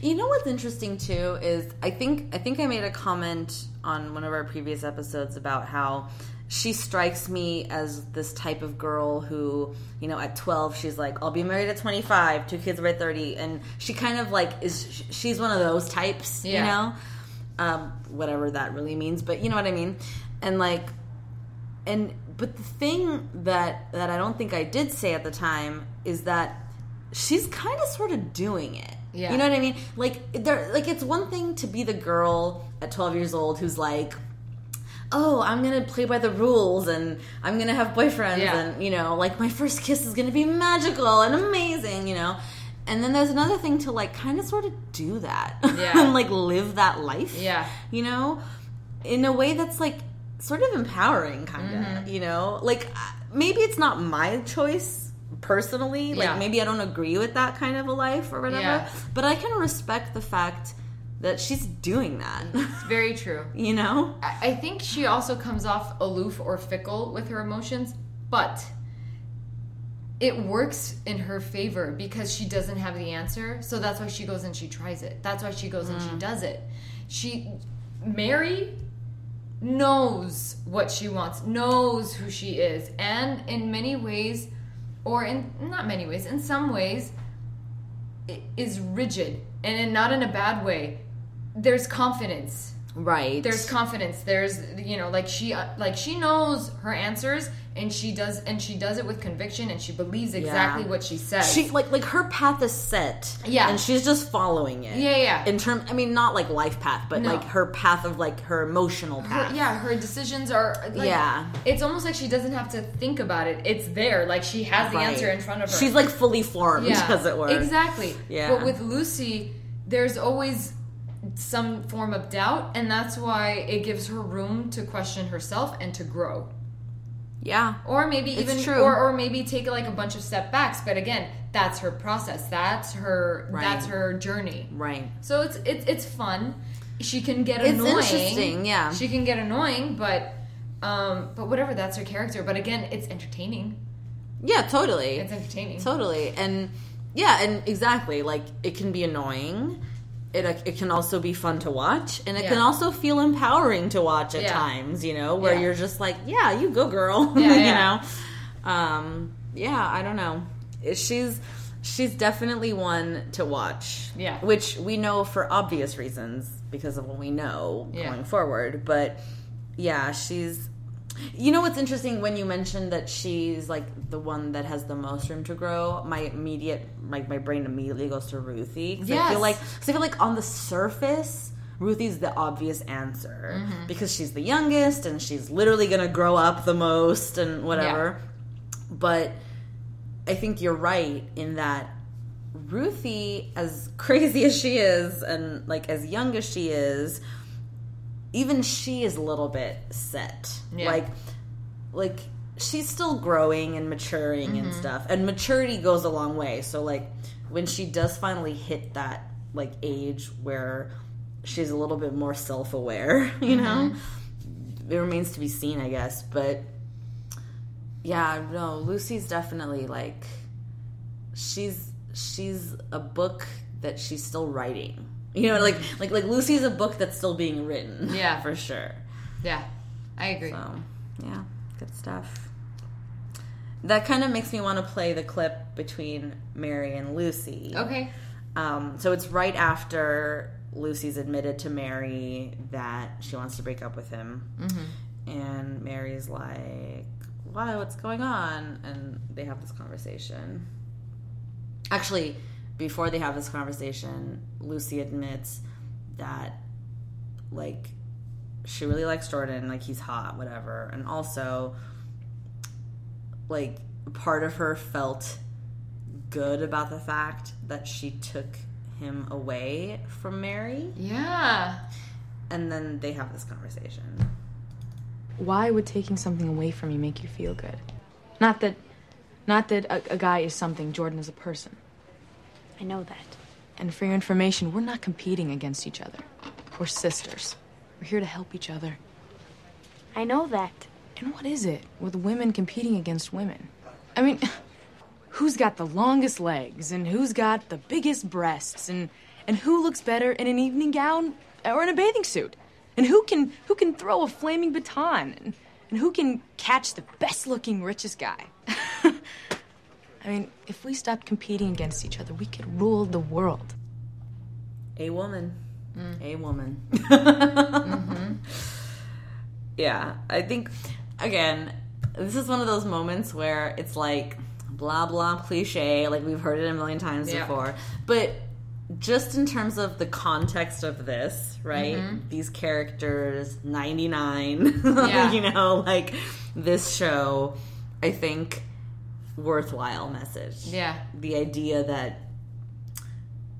You know what's interesting too is I think I think I made a comment on one of our previous episodes about how she strikes me as this type of girl who, you know, at 12 she's like, "I'll be married at 25, two kids by 30." And she kind of like is she's one of those types, you know? Um whatever that really means, but you know what I mean? And like and but the thing that that I don't think I did say at the time is that she's kind of sort of doing it. Yeah. You know what I mean? Like there like it's one thing to be the girl at 12 years old who's like Oh, I'm gonna play by the rules, and I'm gonna have boyfriends, Yeah. and you know, like my first kiss is gonna be magical and amazing, you know. And then there's another thing to like kind of sort of do that, Yeah. and like live that life, Yeah. you know, in a way that's like sort of empowering, kind of, Mm-hmm. you know. Like uh, maybe it's not my choice personally, like Yeah. maybe I don't agree with that kind of a life or whatever, Yeah. but I can respect the fact that she's doing that, It's very true. you know. I I think she also comes off aloof or fickle with her emotions, but it works in her favor because she doesn't have the answer. So that's why she goes and she tries it. That's why she goes and she mm. does it. She Mary knows what she wants, knows who she is, and in many ways or in not many ways, in some ways is rigid and in- not in a bad way. There's confidence. Right. There's confidence. There's you know like she uh, like she knows her answers and she does and she does it with conviction and she believes exactly what she says. she like like her path is set. Yeah. and she's just following it. Yeah, yeah. In term, I mean, not like life path, but No. like her path of like her emotional her, path. yeah, her decisions are like, Yeah. It's almost like she doesn't have to think about it. It's there. Like she has the Right. answer in front of her. She's like fully formed, yeah. as it were. Exactly. Yeah. But with Lucy, there's always some form of doubt, and that's why it gives her room to question herself and to grow. Yeah. Or maybe even true. or or maybe take like a bunch of step backs. But again, that's her process. That's her Right. that's her journey. Right. So it's it's it's fun. She can get It's annoying. interesting, yeah. She can get annoying, but um but whatever, that's her character. But again, it's entertaining. Yeah, totally. It's entertaining. Totally. And yeah, and exactly. Like it can be annoying. It, it can also be fun to watch and it Yeah. can also feel empowering to watch at Yeah. times you know where Yeah. you're just like yeah you go girl Yeah, you know um yeah i don't know she's she's definitely one to watch Yeah. which we know for obvious reasons because of what we know going forward but yeah she's you know what's interesting when you mentioned that she's like the one that has the most room to grow? My immediate like my brain immediately goes to ruthie. 'Cause i Yes. feel like 'cause i feel like on the surface ruthie's the obvious answer. Mm-hmm. because she's the youngest and she's literally gonna grow up the most and whatever. But i think you're right in that ruthie as crazy as she is and like as young as she is even she is a little bit set Yeah. like like she's still growing and maturing Mm-hmm. and stuff and maturity goes a long way so like when she does finally hit that like age where she's a little bit more self-aware you know Mm-hmm. it remains to be seen i guess but yeah no lucy's definitely like she's she's a book that she's still writing you know like like like lucy's a book that's still being written Yeah. for sure Yeah. I agree. so yeah good stuff that kind of makes me want to play the clip between mary and lucy Okay. um, so it's right after Lucy's admitted to Mary that she wants to break up with him, and Mary's like, "Why? What's going on?" And they have this conversation. Actually, before they have this conversation, Lucy admits that, like, she really likes Jordan, like he's hot, whatever, and also, like, part of her felt good about the fact that she took him away from Mary. Yeah. And then they have this conversation. Why would taking something away from you make you feel good? Not that, not that a, a guy is something. Jordan is a person. I know that. And for your information, we're not competing against each other. We're sisters. We're here to help each other. I know that. And what is it with women competing against women? I mean, who's got the longest legs and who's got the biggest breasts and and who looks better in an evening gown or in a bathing suit? And who can who can throw a flaming baton and, and who can catch the best looking richest guy? I mean, if we stopped competing against each other, we could rule the world. A woman. Mm. A woman. Mm-hmm. Yeah, I think, again, this is one of those moments where it's like blah, blah, cliche. Like we've heard it a million times Yeah. before. But just in terms of the context of this, right? Mm-hmm. These characters, 99, Yeah. you know, like this show, I think, worthwhile message. Yeah. The idea that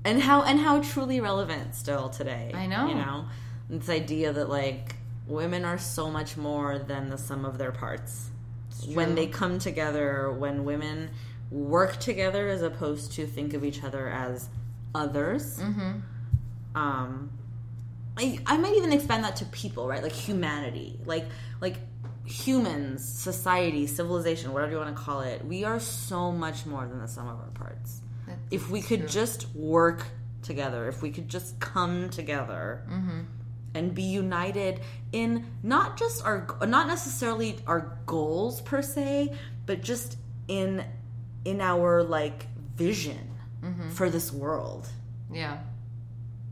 and how and how truly relevant still today. I know. You know? This idea that like women are so much more than the sum of their parts. When they come together, when women work together as opposed to think of each other as others. Mm-hmm. Um I, I might even expand that to people, right? Like humanity. Like like humans, society, civilization, whatever you want to call it. We are so much more than the sum of our parts. if we could just work together, if we could just come together and be united in not just our not necessarily our goals per se, but just in in our like vision for this world. Yeah.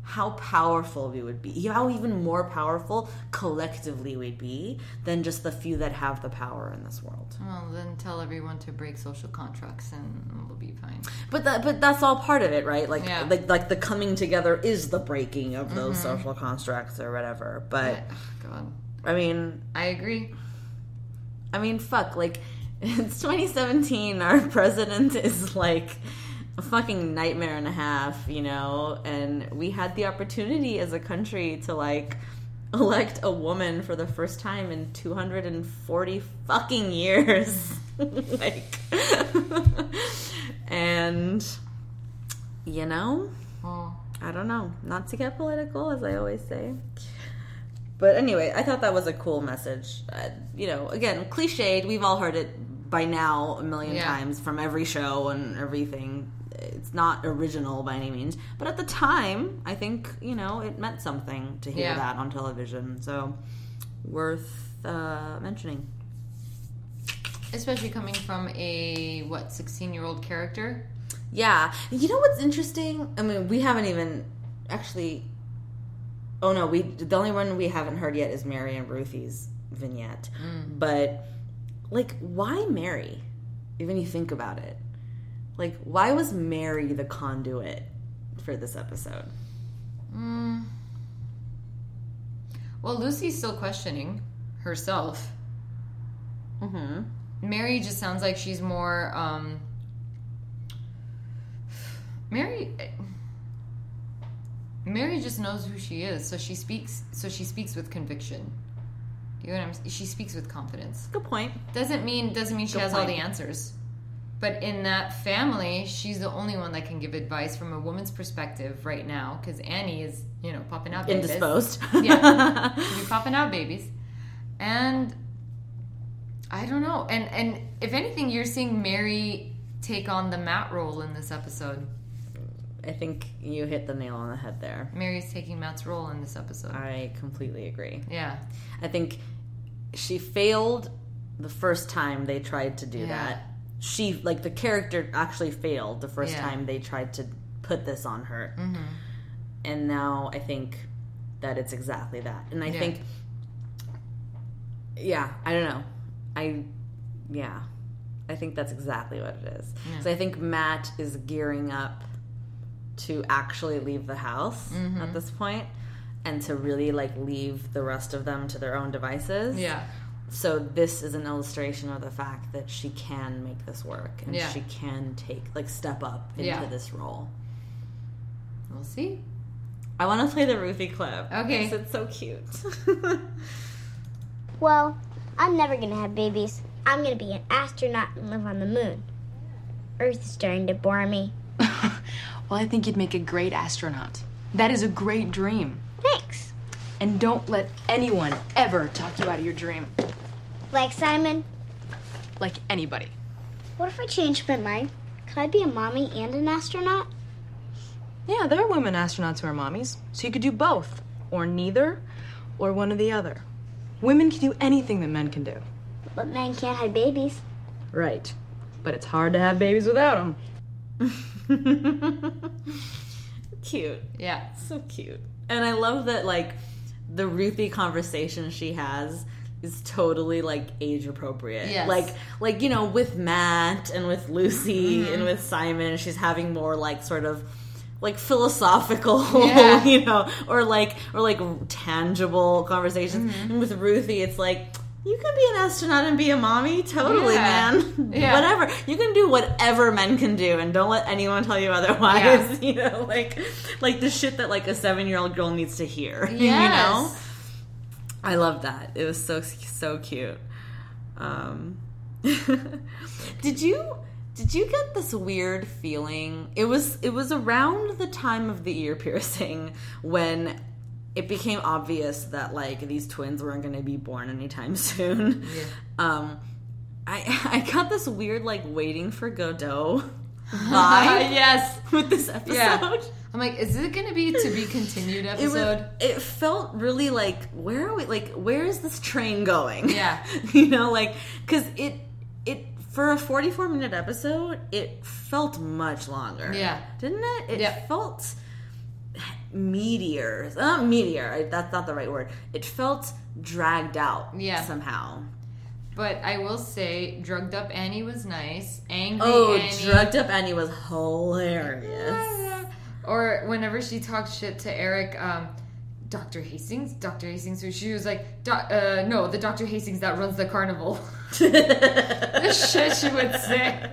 How powerful we would be. How even more powerful collectively we'd be than just the few that have the power in this world. Well, then tell everyone to break social contracts and we'll be fine. But that, but that's all part of it, right? Like, Yeah. like, like the coming together is the breaking of those mm-hmm. social constructs or whatever. But But, oh, God. I mean, I agree. I mean, fuck. Like, it's 2017. Our president is like a fucking nightmare and a half, you know. And we had the opportunity as a country to like elect a woman for the first time in 240 fucking years. like, and you know, Oh. I don't know. Not to get political, as I always say. But anyway, I thought that was a cool message. Uh, you know, again, cliched. We've all heard it by now a million Yeah. times from every show and everything. It's not original by any means, but at the time, I think you know it meant something to hear Yeah. that on television. So worth uh, mentioning. Especially coming from a, what, 16 year old character? Yeah. You know what's interesting? I mean, we haven't even actually. Oh no, we the only one we haven't heard yet is Mary and Ruthie's vignette. But like, why Mary? Even you think about it, like, why was Mary the conduit for this episode? Well, Lucy's still questioning herself. Mm-hmm. Mary just sounds like she's more. Um, Mary. Mary just knows who she is, so she speaks. So she speaks with conviction. You know what I'm? She speaks with confidence. Good point. Doesn't mean doesn't mean she Good has all the answers. But in that family, she's the only one that can give advice from a woman's perspective right now, because Annie is, you know, popping out babies. Indisposed. Yeah. She'll popping out babies. And I don't know. And and if anything, you're seeing Mary take on the Matt role in this episode. I think you hit the nail on the head there. Mary's taking Matt's role in this episode. I completely agree. yeah. I think she failed the first time they tried to do Yeah. that. She like the character actually failed the first Yeah. time they tried to put this on her. Mm-hmm. And now I think that it's exactly that. And I Yeah. think yeah, I don't know. I yeah. I think that's exactly what it is. So I think Matt is gearing up to actually leave the house Mm-hmm. at this point and to really like leave the rest of them to their own devices. Yeah. So this is an illustration of the fact that she can make this work and Yeah. she can take like step up into Yeah. this role. We'll see. I want to play the Ruthie clip. Okay. 'cause It's so cute. Well, I'm never gonna have babies. I'm gonna be an astronaut and live on the moon. Earth is starting to bore me. Well, I think you'd make a great astronaut. That is a great dream. Thanks. And don't let anyone ever talk you out of your dream. Like Simon, Like anybody. what if I changed my mind? Could I be a mommy and an astronaut? Yeah, there are women astronauts who are mommies. So you could do both. Or neither, or one or the other. Women can do anything that men can do. But men can't have babies. Right. But it's hard to have babies without them. cute. Yeah. So cute. And I love that like the Ruthie conversation she has is totally like age appropriate. Yes. Like like you know with Matt and with Lucy mm-hmm. and with Simon she's having more like sort of like philosophical, Yeah. you know, or like or like tangible conversations. Mm-hmm. And with Ruthie it's like you can be an astronaut and be a mommy, totally, Yeah. man. Yeah. Whatever. You can do whatever men can do, and don't let anyone tell you otherwise. Yeah. You know, like like the shit that like a seven year old girl needs to hear. You know, Yes. I love that. It was so so cute. Um, did you did you get this weird feeling? It was it was around the time of the ear piercing when it became obvious that like these twins weren't going to be born anytime soon. Yeah. Um, I I got this weird like waiting for Godot vibe yes. with this episode. Yeah. I'm like, is it going to be to be continued It episode? was. It felt really like where are we? Like where is this train going? Yeah. you know, like because it it for a 44 minute episode, it felt much longer. Yeah. Didn't it? It Yeah. felt meteors. Not meteor. I- That's not the right word. It felt dragged out Yeah. somehow. But I will say, drugged up Annie was nice. Angry Oh, Annie. drugged up Annie was hilarious. Or whenever she talked shit to Eric, um, Dr. Hastings, Dr. Hastings, so she was like, "Doc- uh, no, the Dr. Hastings that runs the carnival. the shit she would say.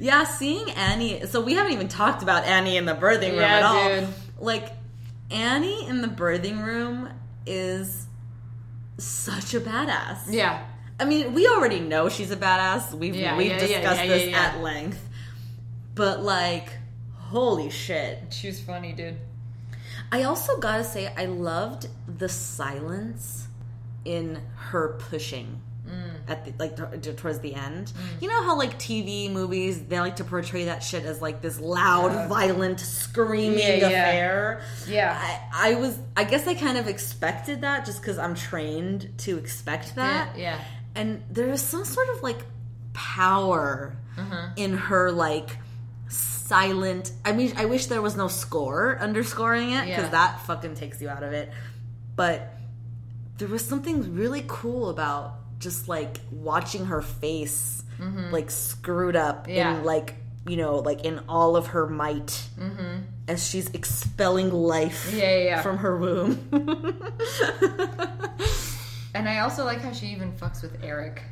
Yeah, seeing Annie. So we haven't even talked about Annie in the birthing room Yeah, at all. dude. Like Annie in the birthing room is such a badass. Yeah. I mean, we already know she's a badass. We've Yeah, we've yeah, discussed this at length. But like, holy shit. She was funny, dude. I also gotta say, I loved the silence in her pushing Mm. at the like t- towards the end. You know how like TV movies they like to portray that shit as like this loud, violent, screaming Yeah, yeah. affair. Yeah. I, I was. I guess I kind of expected that just because I'm trained to expect that. Yeah, yeah. And there is some sort of like power Uh-huh. in her like silent. I mean, I wish there was no score underscoring it because Yeah. that fucking takes you out of it. But there was something really cool about just like watching her face like screwed up Mm-hmm. Yeah. in like you know like in all of her might as she's expelling life Mm-hmm. Yeah, yeah, yeah. from her womb. And I also like how she even fucks with Eric.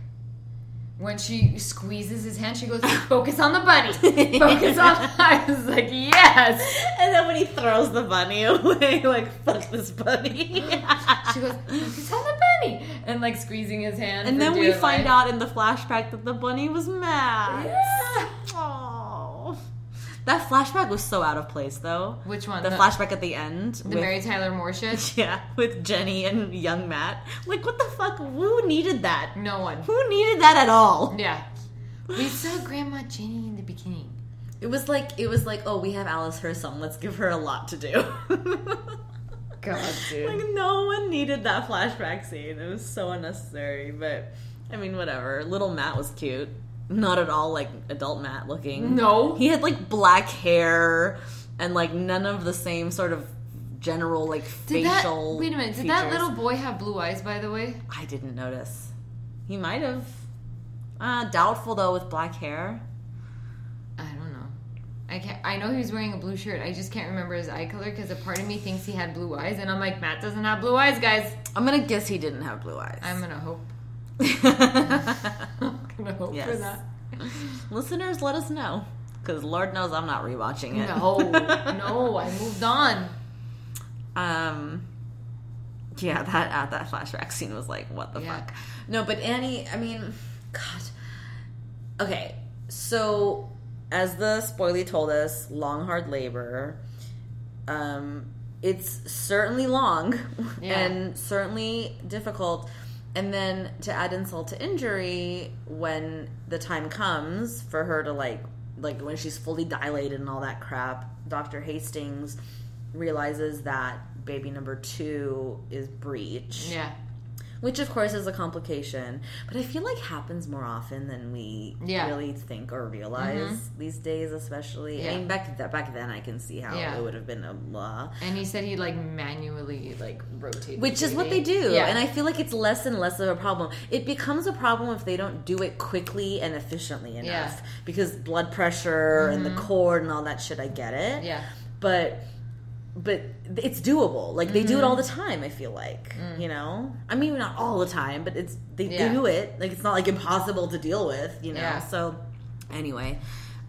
When she squeezes his hand, she goes, "Focus on the bunny. Focus on." I was like, "Yes." and then when he throws the bunny away, like fuck this bunny. She goes, "Focus on the bunny," and like squeezing his hand. and then we dear find life. out in the flashback that the bunny was mad. Yeah. That flashback was so out of place, though. Which one? The, The- flashback at the end. The with, Mary Tyler Moore shit. Yeah, with Jenny and young Matt. Like, what the fuck? Who needed that? No one. Who needed that at all? Yeah. We saw Grandma Jenny in the beginning. It was like, it was like, oh, we have Alice Hirson. Let's give her a lot to do. God, dude. like, no one needed that flashback scene. It was so unnecessary. But, I mean, whatever. Little Matt was cute. Not at all like adult Matt looking. No. He had like black hair and like none of the same sort of general like Did that, facial. wait a minute. Did that little boy have blue eyes? By the way. I didn't notice. He might have. Uh, doubtful though with black hair. I don't know. I can't. I know he was wearing a blue shirt. I just can't remember his eye color because a part of me thinks he had blue eyes, and I'm like, Matt doesn't have blue eyes, guys. I'm gonna guess he didn't have blue eyes. I'm gonna hope. Gonna hope for Yes. that. Listeners, let us know because Lord knows I'm not rewatching it. No, no, I moved on. Um, yeah, that uh, that flashback scene was like, what the Yeah. fuck? No, but Annie, I mean, God. Okay, so as the spoiler told us, long hard labor. Um, it's certainly long Yeah. and certainly difficult. And then to add insult to injury, when the time comes for her to like, like when she's fully dilated and all that crap, Doctor Hastings realizes that baby number two is breech. Yeah, which of course is a complication but i feel like happens more often than we Yeah. really think or realize these days especially Yeah. i mean back th- back then i can see how Yeah. it would have been a blah and he said he like manually like rotated, which is what they do Yeah, and i feel like it's less and less of a problem it becomes a problem if they don't do it quickly and efficiently enough. Mm-hmm. because blood pressure and the cord and all that shit i get it yeah, but but it's doable like they Mm-hmm. do it all the time i feel like you know i mean not all the time but it's they, Mm. Yeah. they do it like it's not like impossible to deal with you know Yeah. so anyway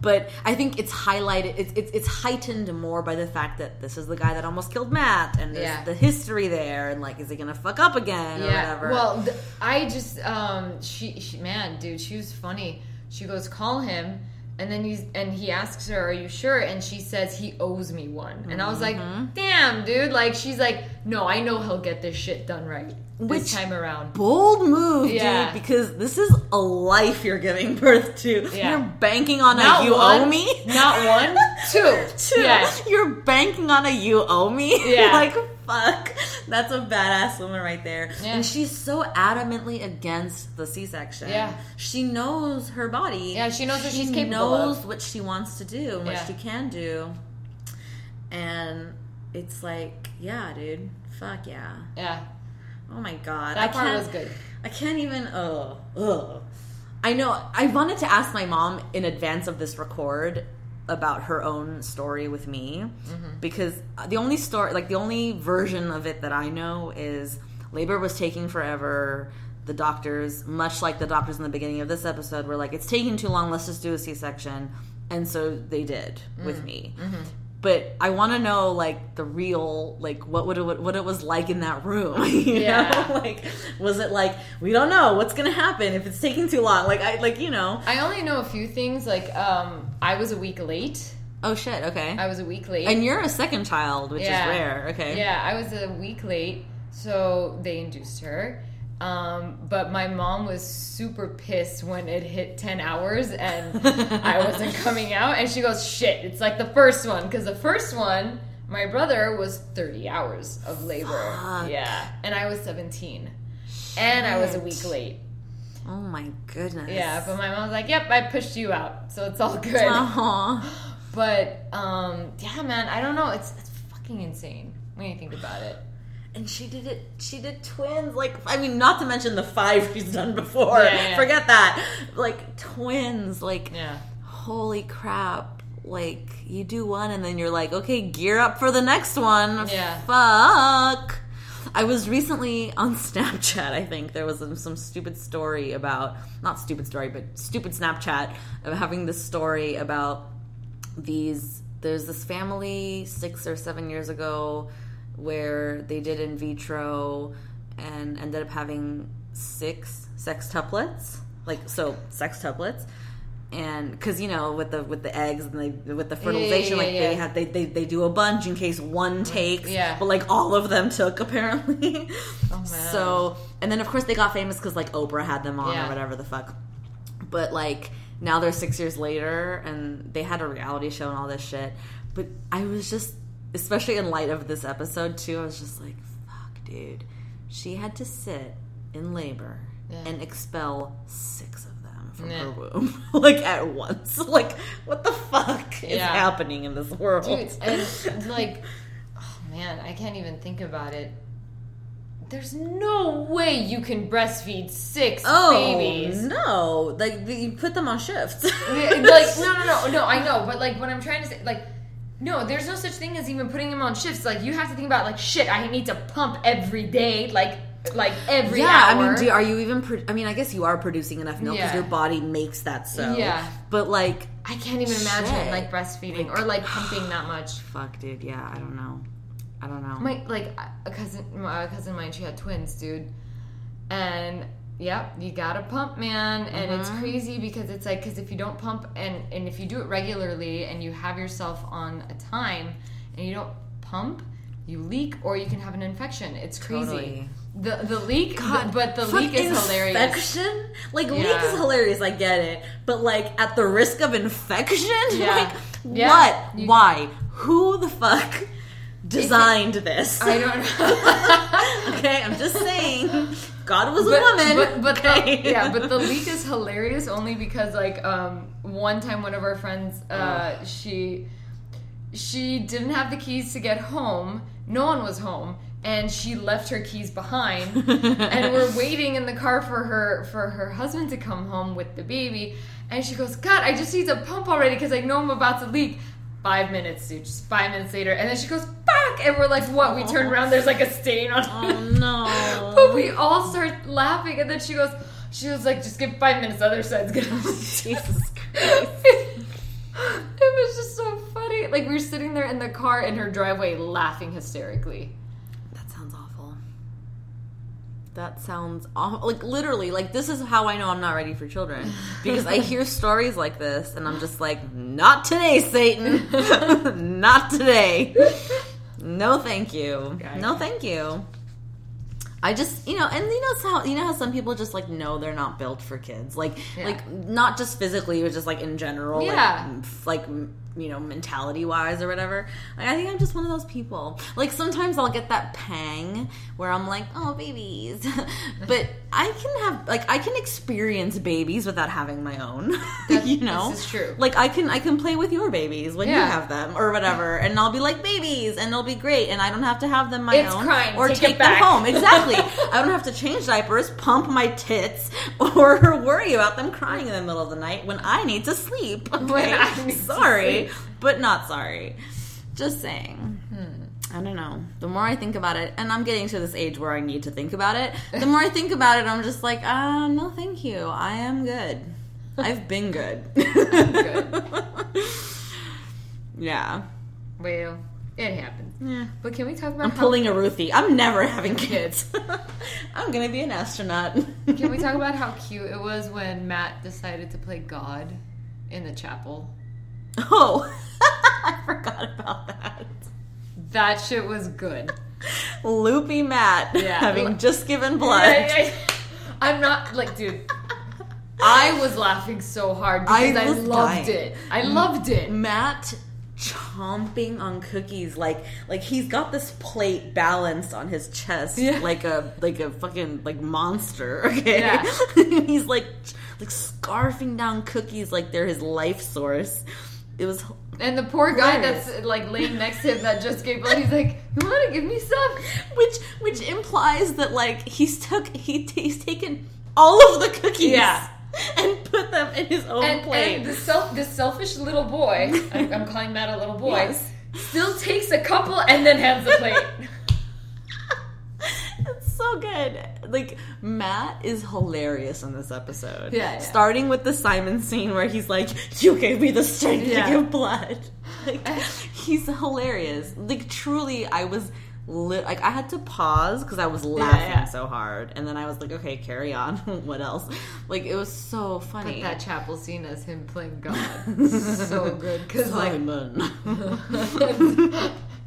but i think it's highlighted it's, it's it's heightened more by the fact that this is the guy that almost killed matt and there's Yeah. the history there and like is he gonna fuck up again or yeah. whatever Well, th- I just um, she, she man, dude, she was funny. She goes, call him. And then he's and he asks her, "Are you sure?" And she says he owes me one. And I was like, Mm-hmm. "Damn, dude!" Like she's like, "No, I know he'll get this shit done right Which- this time around." bold move Yeah. dude because this is a life you're giving birth to Yeah. you're banking on Not a you one, owe me not one, two. Two. Yeah. You're banking on a you owe me. Yeah. like fuck. That's a badass woman right there. Yeah. And she's so adamantly against the C-section. Yeah. She knows her body. Yeah, she knows what she she's capable She knows of. what she wants to do and what Yeah. she can do. And it's like, yeah, dude. Fuck yeah. Yeah, Oh my god. that I part was good. I can't even. Oh, ugh. I know. I wanted to ask my mom in advance of this record about her own story with me mm-hmm. because the only story, like the only version of it that I know is labor was taking forever. The doctors, much like the doctors in the beginning of this episode, were like, "It's taking too long. Let's just do a C-section," and so they did with mm. me. Mm-hmm. But I want to know like the real like what would it, what it was like in that room. You Yeah. know, like was it like we don't know what's gonna happen if it's taking too long? Like I like you know. I only know a few things. Like, um, I was a week late. Oh shit. Okay. I was a week late. and you're a second child, which Yeah. is rare. Okay. Yeah, I was a week late, so they induced her. Um, but my mom was super pissed when it hit 10 hours and I wasn't coming out. And she goes, shit, it's like the first one. Because the first one, my brother was 30 hours of labor. Fuck. Yeah. And I was 17. And I was a week late. Oh my goodness. Yeah, but my mom was like, yep, I pushed you out. So it's all good. But um, yeah, man, I don't know. It's, it's fucking insane when you think about it. And she did it. She did twins. Like I mean, not to mention the five she's done before. Yeah, yeah. Forget that. Like twins. Like Yeah. holy crap. Like you do one and then you're like, okay, gear up for the next one. Yeah. Fuck. I was recently on Snapchat. I think there was some, some stupid story about not stupid story, but stupid Snapchat of having this story about these. There's this family six or seven years ago where they did in vitro and ended up having six sextuplets, like so sextuplets and because you know with the with the eggs and they with the fertilization yeah, like yeah. they have they, they they do a bunch in case one takes Yeah. but like all of them took apparently Oh, so and then of course they got famous because like oprah had them on Yeah. or whatever the fuck but like now they're six years later and they had a reality show and all this shit but i was just especially in light of this episode too i was just like fuck dude she had to sit in labor Yeah. and expel six of them from Yeah. her womb like at once like what the fuck is Yeah. happening in this world Dude, and like, oh man, I can't even think about it. There's no way you can breastfeed six oh babies. no like you put them on shifts like, no, no, no, no, I know, but like, what I'm trying to say, like, no, there's no such thing as even putting them on shifts. Like, you have to think about, like, shit, I need to pump every day, like, like every yeah, hour. I mean, do, are you even? Pro- I mean, I guess you are producing enough milk because Yeah. your body makes that so. Yeah. But like, I can't even imagine like breastfeeding or like pumping that much. fuck, dude. Yeah, I don't know. I don't know. My like a cousin, my cousin of mine, she had twins, dude, and yep, you gotta pump, man, and it's Mm-hmm. crazy because it's like because if you don't pump and and if you do it regularly and you have yourself on a time and you don't pump, you leak or you can have an infection. It's crazy. Totally. The the leak, God, but the leak is hilarious. Infection, like leak is hilarious. I get it, but like at the risk of infection, Yeah. like Yeah. what? You- Why? Who the fuck designed this? I don't know. okay, I'm just saying. God was a but, woman. But, but okay? the, yeah, but the leak is hilarious only because like um one time one of our friends uh she she didn't have the keys to get home. No one was home. And she left her keys behind, and we're waiting in the car for her for her husband to come home with the baby. And she goes, "God, I just need to pump already because I know I'm about to leak." Five minutes, dude. Just five minutes later, and then she goes, back, And we're like, "What?" We turn around. There's like a stain on. Oh no. But we all start laughing, and then she goes, she was like, just give five minutes, the other side's gonna. Jesus Christ. it was just so funny. Like we were sitting there in the car in her driveway, laughing hysterically. That sounds awful. That sounds awful. Like literally, like this is how I know I'm not ready for children because I hear stories like this and I'm just like, not today, Satan, not today. No, thank you. No, thank you. I just, you know, and you know how you know how some people just like know they're not built for kids, like Yeah. like not just physically, but just like in general. Yeah. f- like you know, mentality wise or whatever. Like, I think I'm just one of those people. Like sometimes I'll get that pang where I'm like, oh, babies. but I can have like I can experience babies without having my own. you know, this is true. Like I can I can play with your babies when you have them or whatever, and I'll be like babies, and they'll be great, and I don't have to have them my It's own crying, or take take them home. Exactly. I don't have to change diapers, pump my tits, or worry about them crying in the middle of the night when I need to sleep. Okay? I need to sorry. But not sorry. Just saying. Hmm. I don't know. The more I think about it, and I'm getting to this age where I need to think about it, the more I think about it, I'm just like, ah, no, thank you. I am good. I've been good. good. yeah. Well, it happens. Yeah. But can we talk about I'm pulling a Ruthie. I'm never having kids. I'm gonna be an astronaut. Can we talk about how cute it was when Matt decided to play God in the chapel? Oh, I forgot about that. That shit was good. Loopy Matt Yeah. having just given blood. I, I, I'm not like, dude. I was laughing so hard because I, was loved dying. it. I loved it. Matt chomping on cookies like like he's got this plate balanced on his chest Yeah. like a like a fucking like monster okay Yeah. he's like like scarfing down cookies like they're his life source it was And the poor guy Hilarious. that's like laying next to him that just gave blood, he's like, "You want to give me some?" which which implies that like he's took he he's taken all of the cookies Yeah. and put them in his own And, plate and the self, this selfish little boy, I'm, I'm calling Matt a little boy, Yes. still takes a couple and then hands the plate. So good. Like Matt is hilarious in this episode. Yeah, yeah. Starting with the Simon scene where he's like, "You gave me the strength Yeah. to give blood." Like he's hilarious. Like truly, I was li- like I had to pause because I was laughing yeah. so hard, and then I was like, "Okay, carry on." what else? Like it was so funny. That chapel scene as him playing God, so good because like Simon.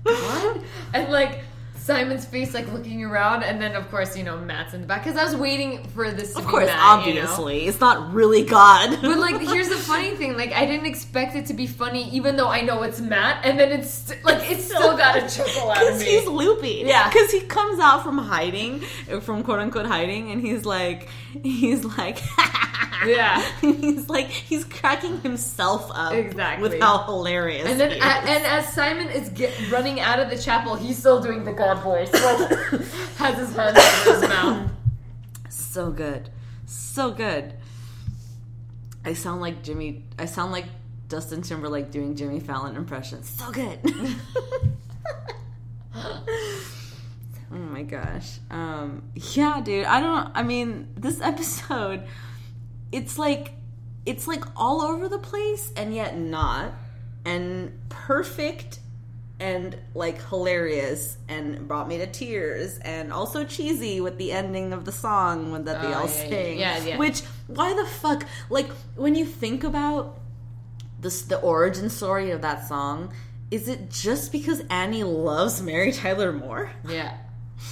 what? And like Simon's face, like looking around, and then of course you know Matt's in the back because I was waiting for this. Of course, Matt, you know? obviously, it's not really God. But like, here's the funny thing: like, I didn't expect it to be funny, even though I know it's Matt, and then it's st- like it's still got a chuckle out of Because me. he's loopy. Yeah. Because he comes out from hiding, from quote unquote hiding, and he's like, he's like, Yeah. he's like, he's cracking himself up. Exactly. With how hilarious. and then, he a- and as Simon is get, running out of the chapel, he's still doing the God voice, has his hands over his mouth. so good, so good. I sound like Jimmy. I sound like Justin Timberlake doing Jimmy Fallon impressions. So good. oh my gosh. Um, yeah, dude. I don't. I mean, this episode, it's like, it's like all over the place, and yet not, and perfect. And like hilarious, and brought me to tears, and also cheesy with the ending of the song when that they Oh, all yeah, yeah, sing. yeah, yeah. Which why the fuck? Like when you think about this, the origin story of that song, is it just because Annie loves Mary Tyler Moore? Yeah,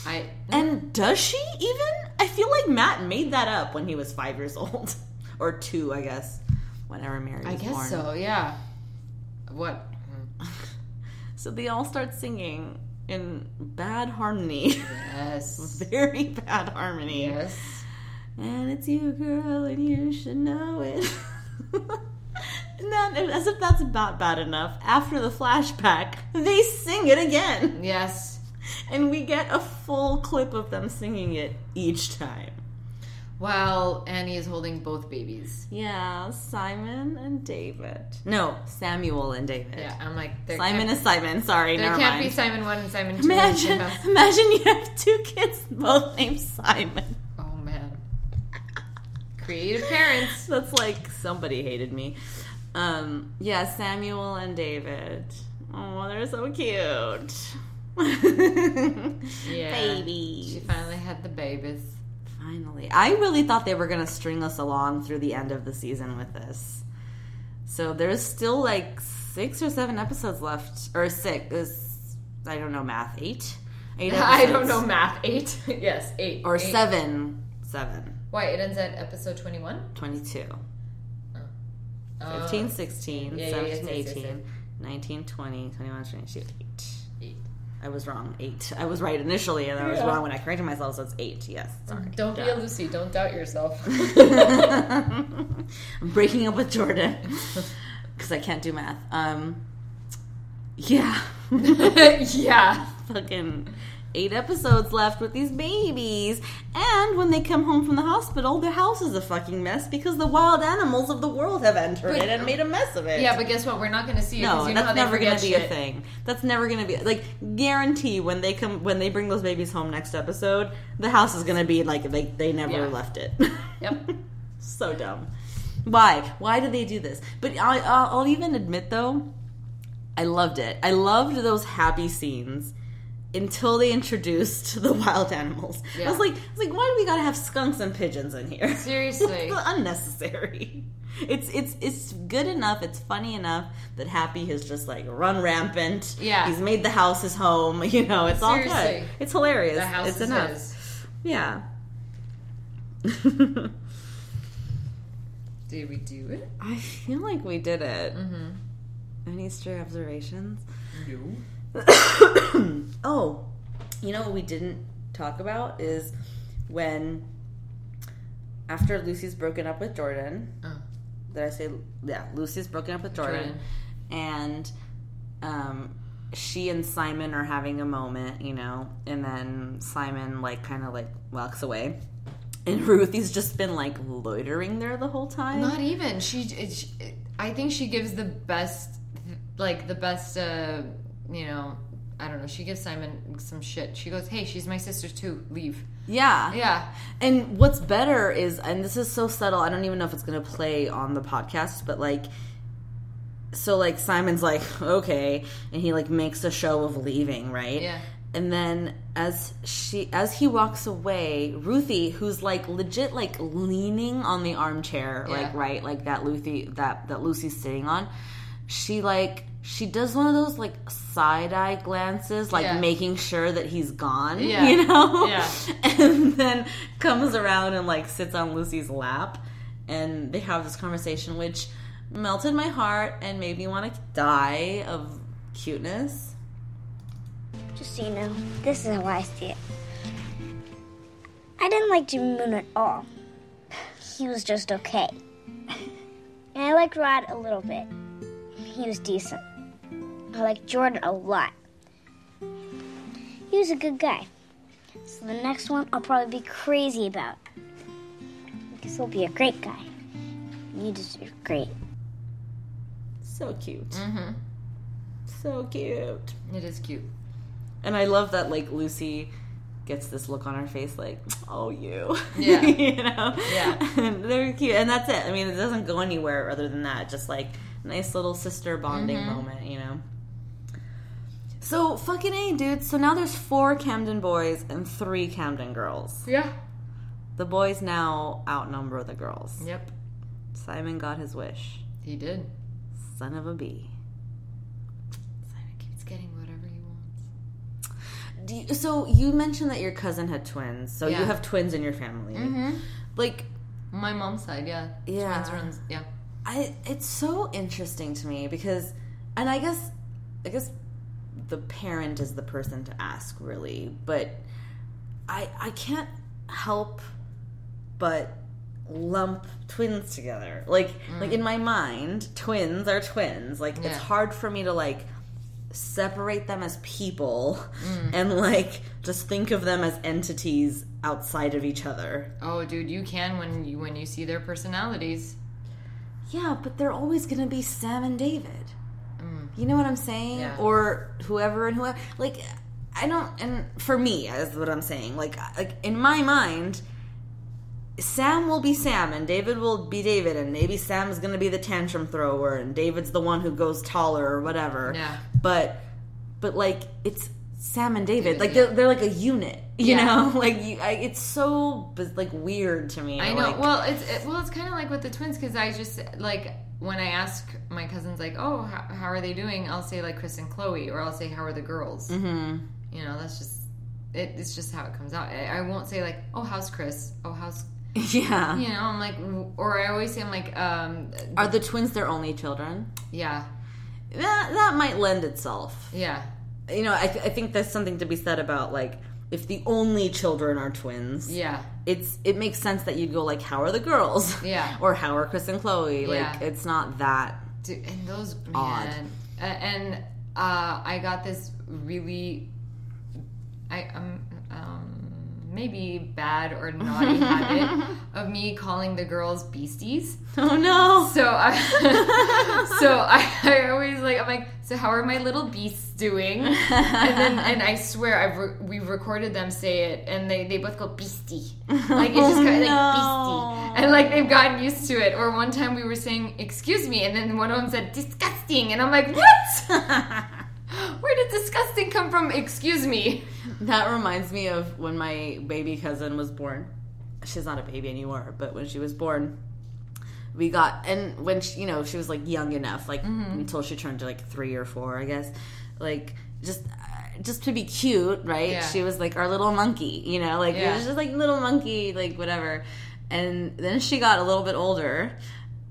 I And does she even? I feel like Matt made that up when he was five years old, or two, I guess. Whenever Mary was I guess born. so. Yeah. What? So they all start singing in bad harmony, Yes. very bad harmony. Yes. And it's you, girl, and you should know it. and then, as if that's not bad enough, after the flashback, they sing it again. Yes. And we get a full clip of them singing it each time. While Annie is holding both babies. Yeah, Simon and David. No, Samuel and David. Yeah, I'm like there Simon can't, is Simon. Sorry, There never can't mind. be Simon one and Simon two. imagine, imagine you have two kids both named Simon. Oh man. Creative parents. That's like somebody hated me. Um, yeah, Samuel and David. Oh, they're so cute. Yeah. Baby. She finally had the babies. Finally. I really thought they were going to string us along through the end of the season with this. So there's still like six or seven episodes left. Or six. Is, I don't know math. Eight? Eight I don't know math. Eight. yes, eight. Or Eight. seven. Seven. Why it ends at episode twenty-one. 22. Uh, 15, 16, yeah, yeah, 17, yes, yes, yes, 18, 19, 20, 21, 22, 8. Eight. I was wrong. Eight. I was right initially, and I was Yeah. wrong when I corrected myself, so it's eight. Yes, sorry. Don't be a Lucy. Don't doubt yourself. I'm breaking up with Jordan because I can't do math. Um, yeah, yeah. fucking eight episodes left with these babies, and when they come home from the hospital, their house is a fucking mess because the wild animals of the world have entered But- it and made a mess of it. Yeah, but guess what? We're not going to see it. No, you know how that's never gonna be shit. a thing. That's never gonna be like guarantee when they come when they bring those babies home next episode, the house is gonna be like they they never Yeah. left it. Yep. so dumb. Why? Why do they do this? But I, I'll even admit though, I loved it. I loved those happy scenes until they introduced the wild animals. I was like, I was like, why do we gotta have skunks and pigeons in here? Seriously. It's unnecessary. It's it's it's good enough. It's funny enough that Happy has just like run rampant. Yeah. he's made the house his home. You know, it's all good. It's hilarious. The house it's is enough. his. Yeah. Did we do it? I feel like we did it. Mm-hmm. Any stray observations? No. Oh, you know what we didn't talk about is when after Lucy's broken up with Jordan. Oh. Did I say yeah? Lucy's broken up with Jordan, Jordan. and um, she and Simon are having a moment, you know, and then Simon like kind of like walks away, and Ruthie's just been like loitering there the whole time. Not even. She, it, she. I think she gives the best, like the best. uh You know, I don't know. She gives Simon some shit. She goes, "Hey, she's my sister too. Leave." yeah, Yeah. And what's better is, and this is so subtle, I don't even know if it's going to play on the podcast, but like, so like Simon's like, okay, and he like makes a show of leaving, right? Yeah. And then as she as he walks away, Ruthie, who's like legit like leaning on the armchair, like right, like that Lucy that that Lucy's sitting on, she like she does one of those like side eye glances, like Yeah. making sure that he's gone. Yeah. You know? Yeah. And then comes around and like sits on Lucy's lap and they have this conversation which melted my heart and made me want to die of cuteness. Just so you know, this is how I see it. I didn't like Jimmy Moon at all. He was just okay. And I liked Rod a little bit. He was decent. I like Jordan a lot. He was a good guy. So the next one I'll probably be crazy about. Because he'll be a great guy. You deserve great. So cute. Mm-hmm. So cute. It is cute. And I love that like Lucy gets this look on her face like, oh you. Yeah. you know? Yeah. And they're cute. And that's it. I mean, it doesn't go anywhere other than that. Just like nice little sister bonding Mm-hmm. moment, you know? So fucking A, dude. So now there's four Camden boys and three Camden girls. Yeah. The boys now outnumber the girls. Yep. Simon got his wish. He did. Son of a bee. Simon keeps getting whatever he wants. Do you, so you mentioned that your cousin had twins. So you have twins in your family. Mm-hmm. Like My mom's side, yeah. Yeah. Twins runs, yeah. I it's so interesting to me because and I guess I guess the parent is the person to ask really, but I I can't help but lump twins together. Like like in my mind, twins are twins. Like Yeah. it's hard for me to like separate them as people Mm. and like just think of them as entities outside of each other. Oh, dude, you can when you when you see their personalities. Yeah, but they're always to be Sam and David. You know what I'm saying? Yeah. Or whoever and whoever. Like, I don't. And for me, is what I'm saying. Like, like in my mind, Sam will be Sam and David will be David, and maybe Sam's going to be the tantrum thrower, and David's the one who goes taller or whatever. Yeah. But, but like it's Sam and David. Like they're they're like a unit. You Yeah. know, like you, I, it's so like weird to me. I know. Like, well, it's it, well, it's kind of like with the twins because I just like when I ask my cousins like, "Oh, how, how are they doing?" I'll say like Chris and Chloe, or I'll say, "How are the girls?" Mm-hmm. You know, that's just it, it's just how it comes out. I, I won't say like, "Oh, how's Chris?" "Oh, how's yeah. you know?" I'm like, or I always say, "I'm like, um, Are the twins their only children? yeah." that, that might lend itself. Yeah. You know, I, th- I think there's something to be said about like if the only children are twins. Yeah. It's it makes sense that you'd go like, how are the girls? Yeah. or how are Chris and Chloe? Like Yeah. it's not that. Dude, and those Odd. man, and uh, I got this really, I um, um maybe mm. bad or naughty habit of me calling the girls beasties. Oh no. So I, so I, I always like I'm like, so how are my little beasts doing? And then and I swear I've re- we've recorded them say it, and they they both go beastie, like it's just oh, kind of like beastie, and like they've gotten used to it. Or one time we were saying excuse me, and then one of them said disgusting, and I'm like what? Where did disgusting come from? Excuse me. That reminds me of when my baby cousin was born. She's not a baby anymore, but when she was born, we got and when she, you know she was like young enough, like mm-hmm. until she turned to like three or four, I guess, like just just to be cute, right? Yeah. She was like our little monkey, you know, like it was just like little monkey, like whatever. And then she got a little bit older,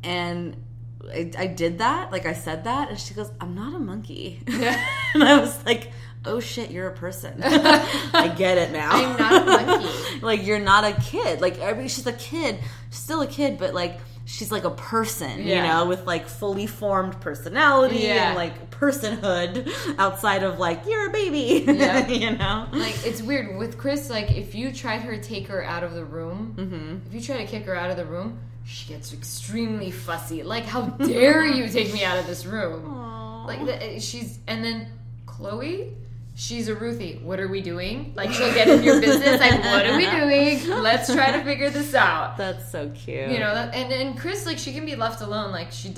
and I, I did that, like I said that, and she goes, "I'm not a monkey," and I was like. Oh shit, you're a person. I get it now. I'm not a monkey. like you're not a kid. Like mean, she's a kid, still a kid, but like she's like a person, you know, with like fully formed personality Yeah. and like personhood outside of like you're a baby, Yeah. you know. like it's weird with Chris. Like if you tried her to take her out of the room, Mm-hmm. if you try to kick her out of the room, she gets extremely fussy. Like how dare you take me out of this room? Like the, she's and then Chloe. She's a Ruthie. What are we doing? Like she'll get in your business. Like what are we doing? Let's try to figure this out. That's so cute. You know, and and Chris like she can be left alone. Like she,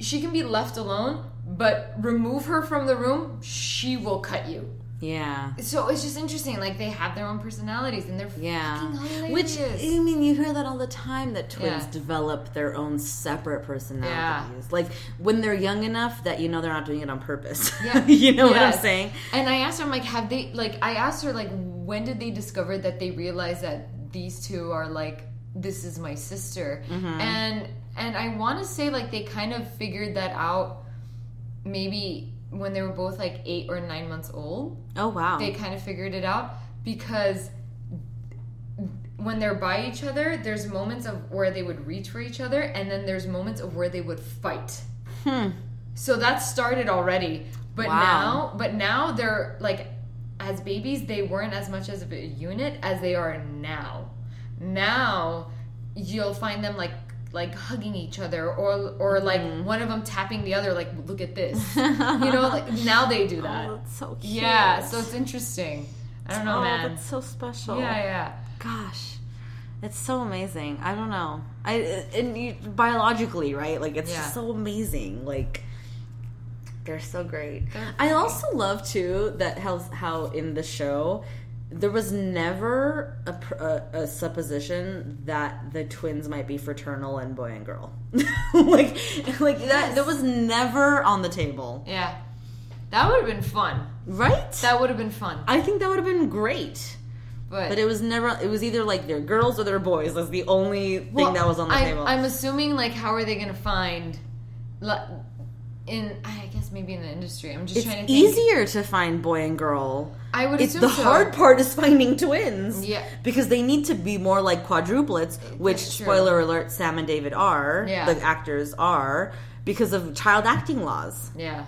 she can be left alone, but remove her from the room, she will cut you. Yeah. So it's just interesting. Like they have their own personalities, and they're Yeah. Which. I mean, you hear that all the time that twins Yeah. develop their own separate personalities. Like when they're young enough that you know they're not doing it on purpose. Yeah. you know what I'm saying? And I asked her, I'm like, have they like? I asked her like, when did they discover that they realized that these two are like, this is my sister, Mm-hmm. and and I want to say like they kind of figured that out, maybe when they were both like eight or nine months old. Oh wow. they kind of figured it out because when they're by each other, there's moments of where they would reach for each other, and then there's moments of where they would fight. Hmm. So that started already, but Wow. now, but now they're like, as babies, they weren't as much as a unit as they are now. Now, you'll find them like like hugging each other or or mm-hmm. like one of them tapping the other like look at this you know like now they do that Oh, so cute. yeah, so it's interesting. I don't know, oh, man. that's so special. Yeah, yeah. Gosh, it's so amazing. I don't know. I and you, biologically, right? Like it's Yeah. just so amazing. Like they're so great. They're I also love too that how how in the show there was never a, a, a supposition that the twins might be fraternal and boy and girl. like like that that was never on the table. Yeah. That would have been fun. Right? That would have been fun. I think that would have been great. But, But it was never. It was either like they're girls or they're boys. That's the only thing that was on the I'm, table. I'm assuming, like, how are they going to find. In, I guess maybe in the industry. I'm just it's trying to think. easier to find boy and girl. I would It's assume the so. hard part is finding twins. Yeah. because they need to be more like quadruplets. Which spoiler alert: Sam and David are. Yeah. the actors are because of child acting laws. Yeah.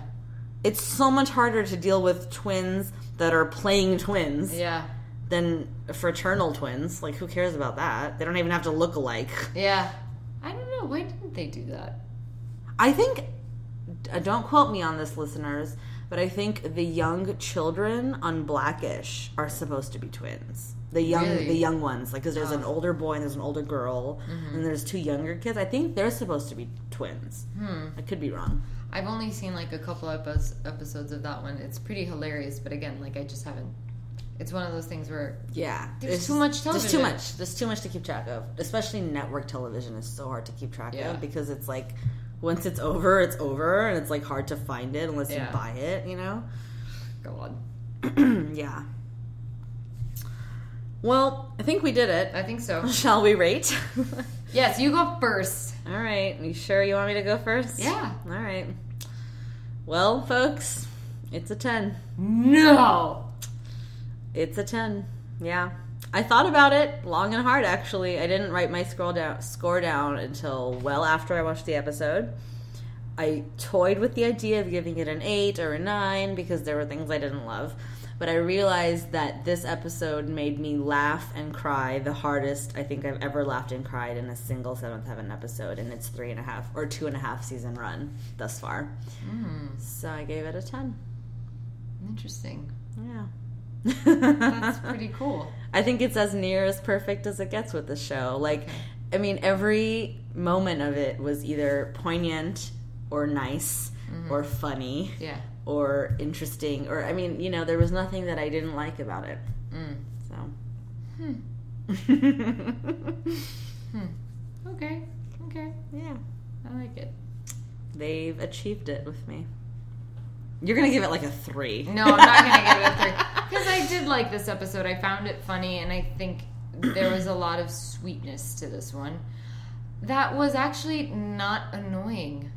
It's so much harder to deal with twins that are playing twins Yeah. than fraternal twins. Like, who cares about that? They don't even have to look alike. Yeah. I don't know. Why didn't they do that? I think, uh, don't quote me on this, listeners, but I think the young children on Blackish are supposed to be twins. The young, Really? the young ones, like because there's an Oh. older boy and there's an older girl, and there's two younger kids. I think they're supposed to be twins. Hmm. I could be wrong. I've only seen, like, a couple epis episodes of that one. It's pretty hilarious, but again, like, I just haven't. It's one of those things where. Yeah, There's It's too much There's too much. There's too much to keep track of. Especially network television is so hard to keep track Yeah. of because it's like once it's over, it's over, and it's like hard to find it unless Yeah. you buy it. You know. God. yeah. Well, I think we did it. I think so. Shall we rate? Yes, you go first. All right. You sure you want me to go first? Yeah. All right. Well, folks, it's a 10. No. It's a 10. Yeah. I thought about it long and hard actually. I didn't write my scroll down score down until well after I watched the episode. I toyed with the idea of giving it an 8 or a 9 because there were things I didn't love. But I realized that this episode made me laugh and cry the hardest I think I've ever laughed and cried in a single Seventh Heaven episode in its three and a half or two and a half season run thus far. Hmm. So I gave it a 10. Interesting. Yeah. That's pretty cool. I think it's as near as perfect as it gets with the show. Like, I mean, every moment of it was either poignant or nice mm-hmm. or funny Yeah. or interesting or I mean, you know, there was nothing that I didn't like about it. Mm. So. Hmm. Hmm. Okay. Okay. yeah, I like it. they've achieved it with me. You're gonna give it like a three. No, I'm not gonna give it a three because I did like this episode. I found it funny, and I think there was a lot of sweetness to this one. That was actually not annoying,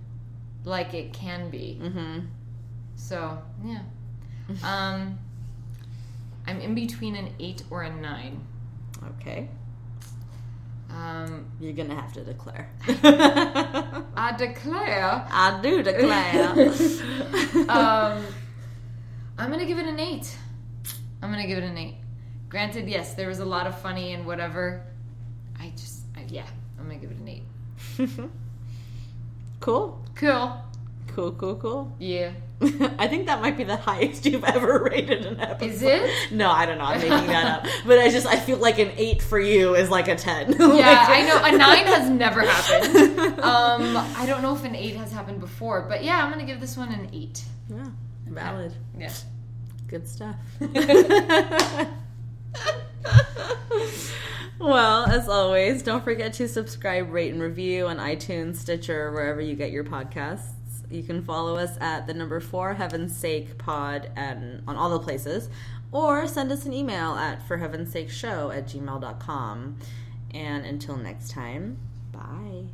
like it can be. Mm-hmm. So yeah, um, I'm in between an eight or a nine. Okay, Um, you're gonna have to declare. I declare, I do declare. um, I'm gonna give it an eight. I'm gonna give it an eight. Granted, yes, there was a lot of funny and whatever. I just, I, yeah, I'm gonna give it an eight. cool, Cool. cool, cool, cool. Yeah. I think that might be the highest you've ever rated an episode. Is it? No, I don't know. I'm making that up. But I just I feel like an eight for you is like a ten. Yeah, I know a nine has never happened. Um, I don't know if an eight has happened before, but yeah, I'm gonna give this one an eight. Yeah, valid. Yeah. Good stuff. well, as always, don't forget to subscribe, rate, and review on iTunes, Stitcher, wherever you get your podcasts. You can follow us at the number four Heaven's Sake Pod and on all the places, or send us an email at for heaven's sake show at gmail.com. And until next time, bye.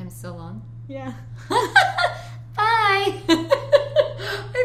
I'm still on. Yeah. Bye.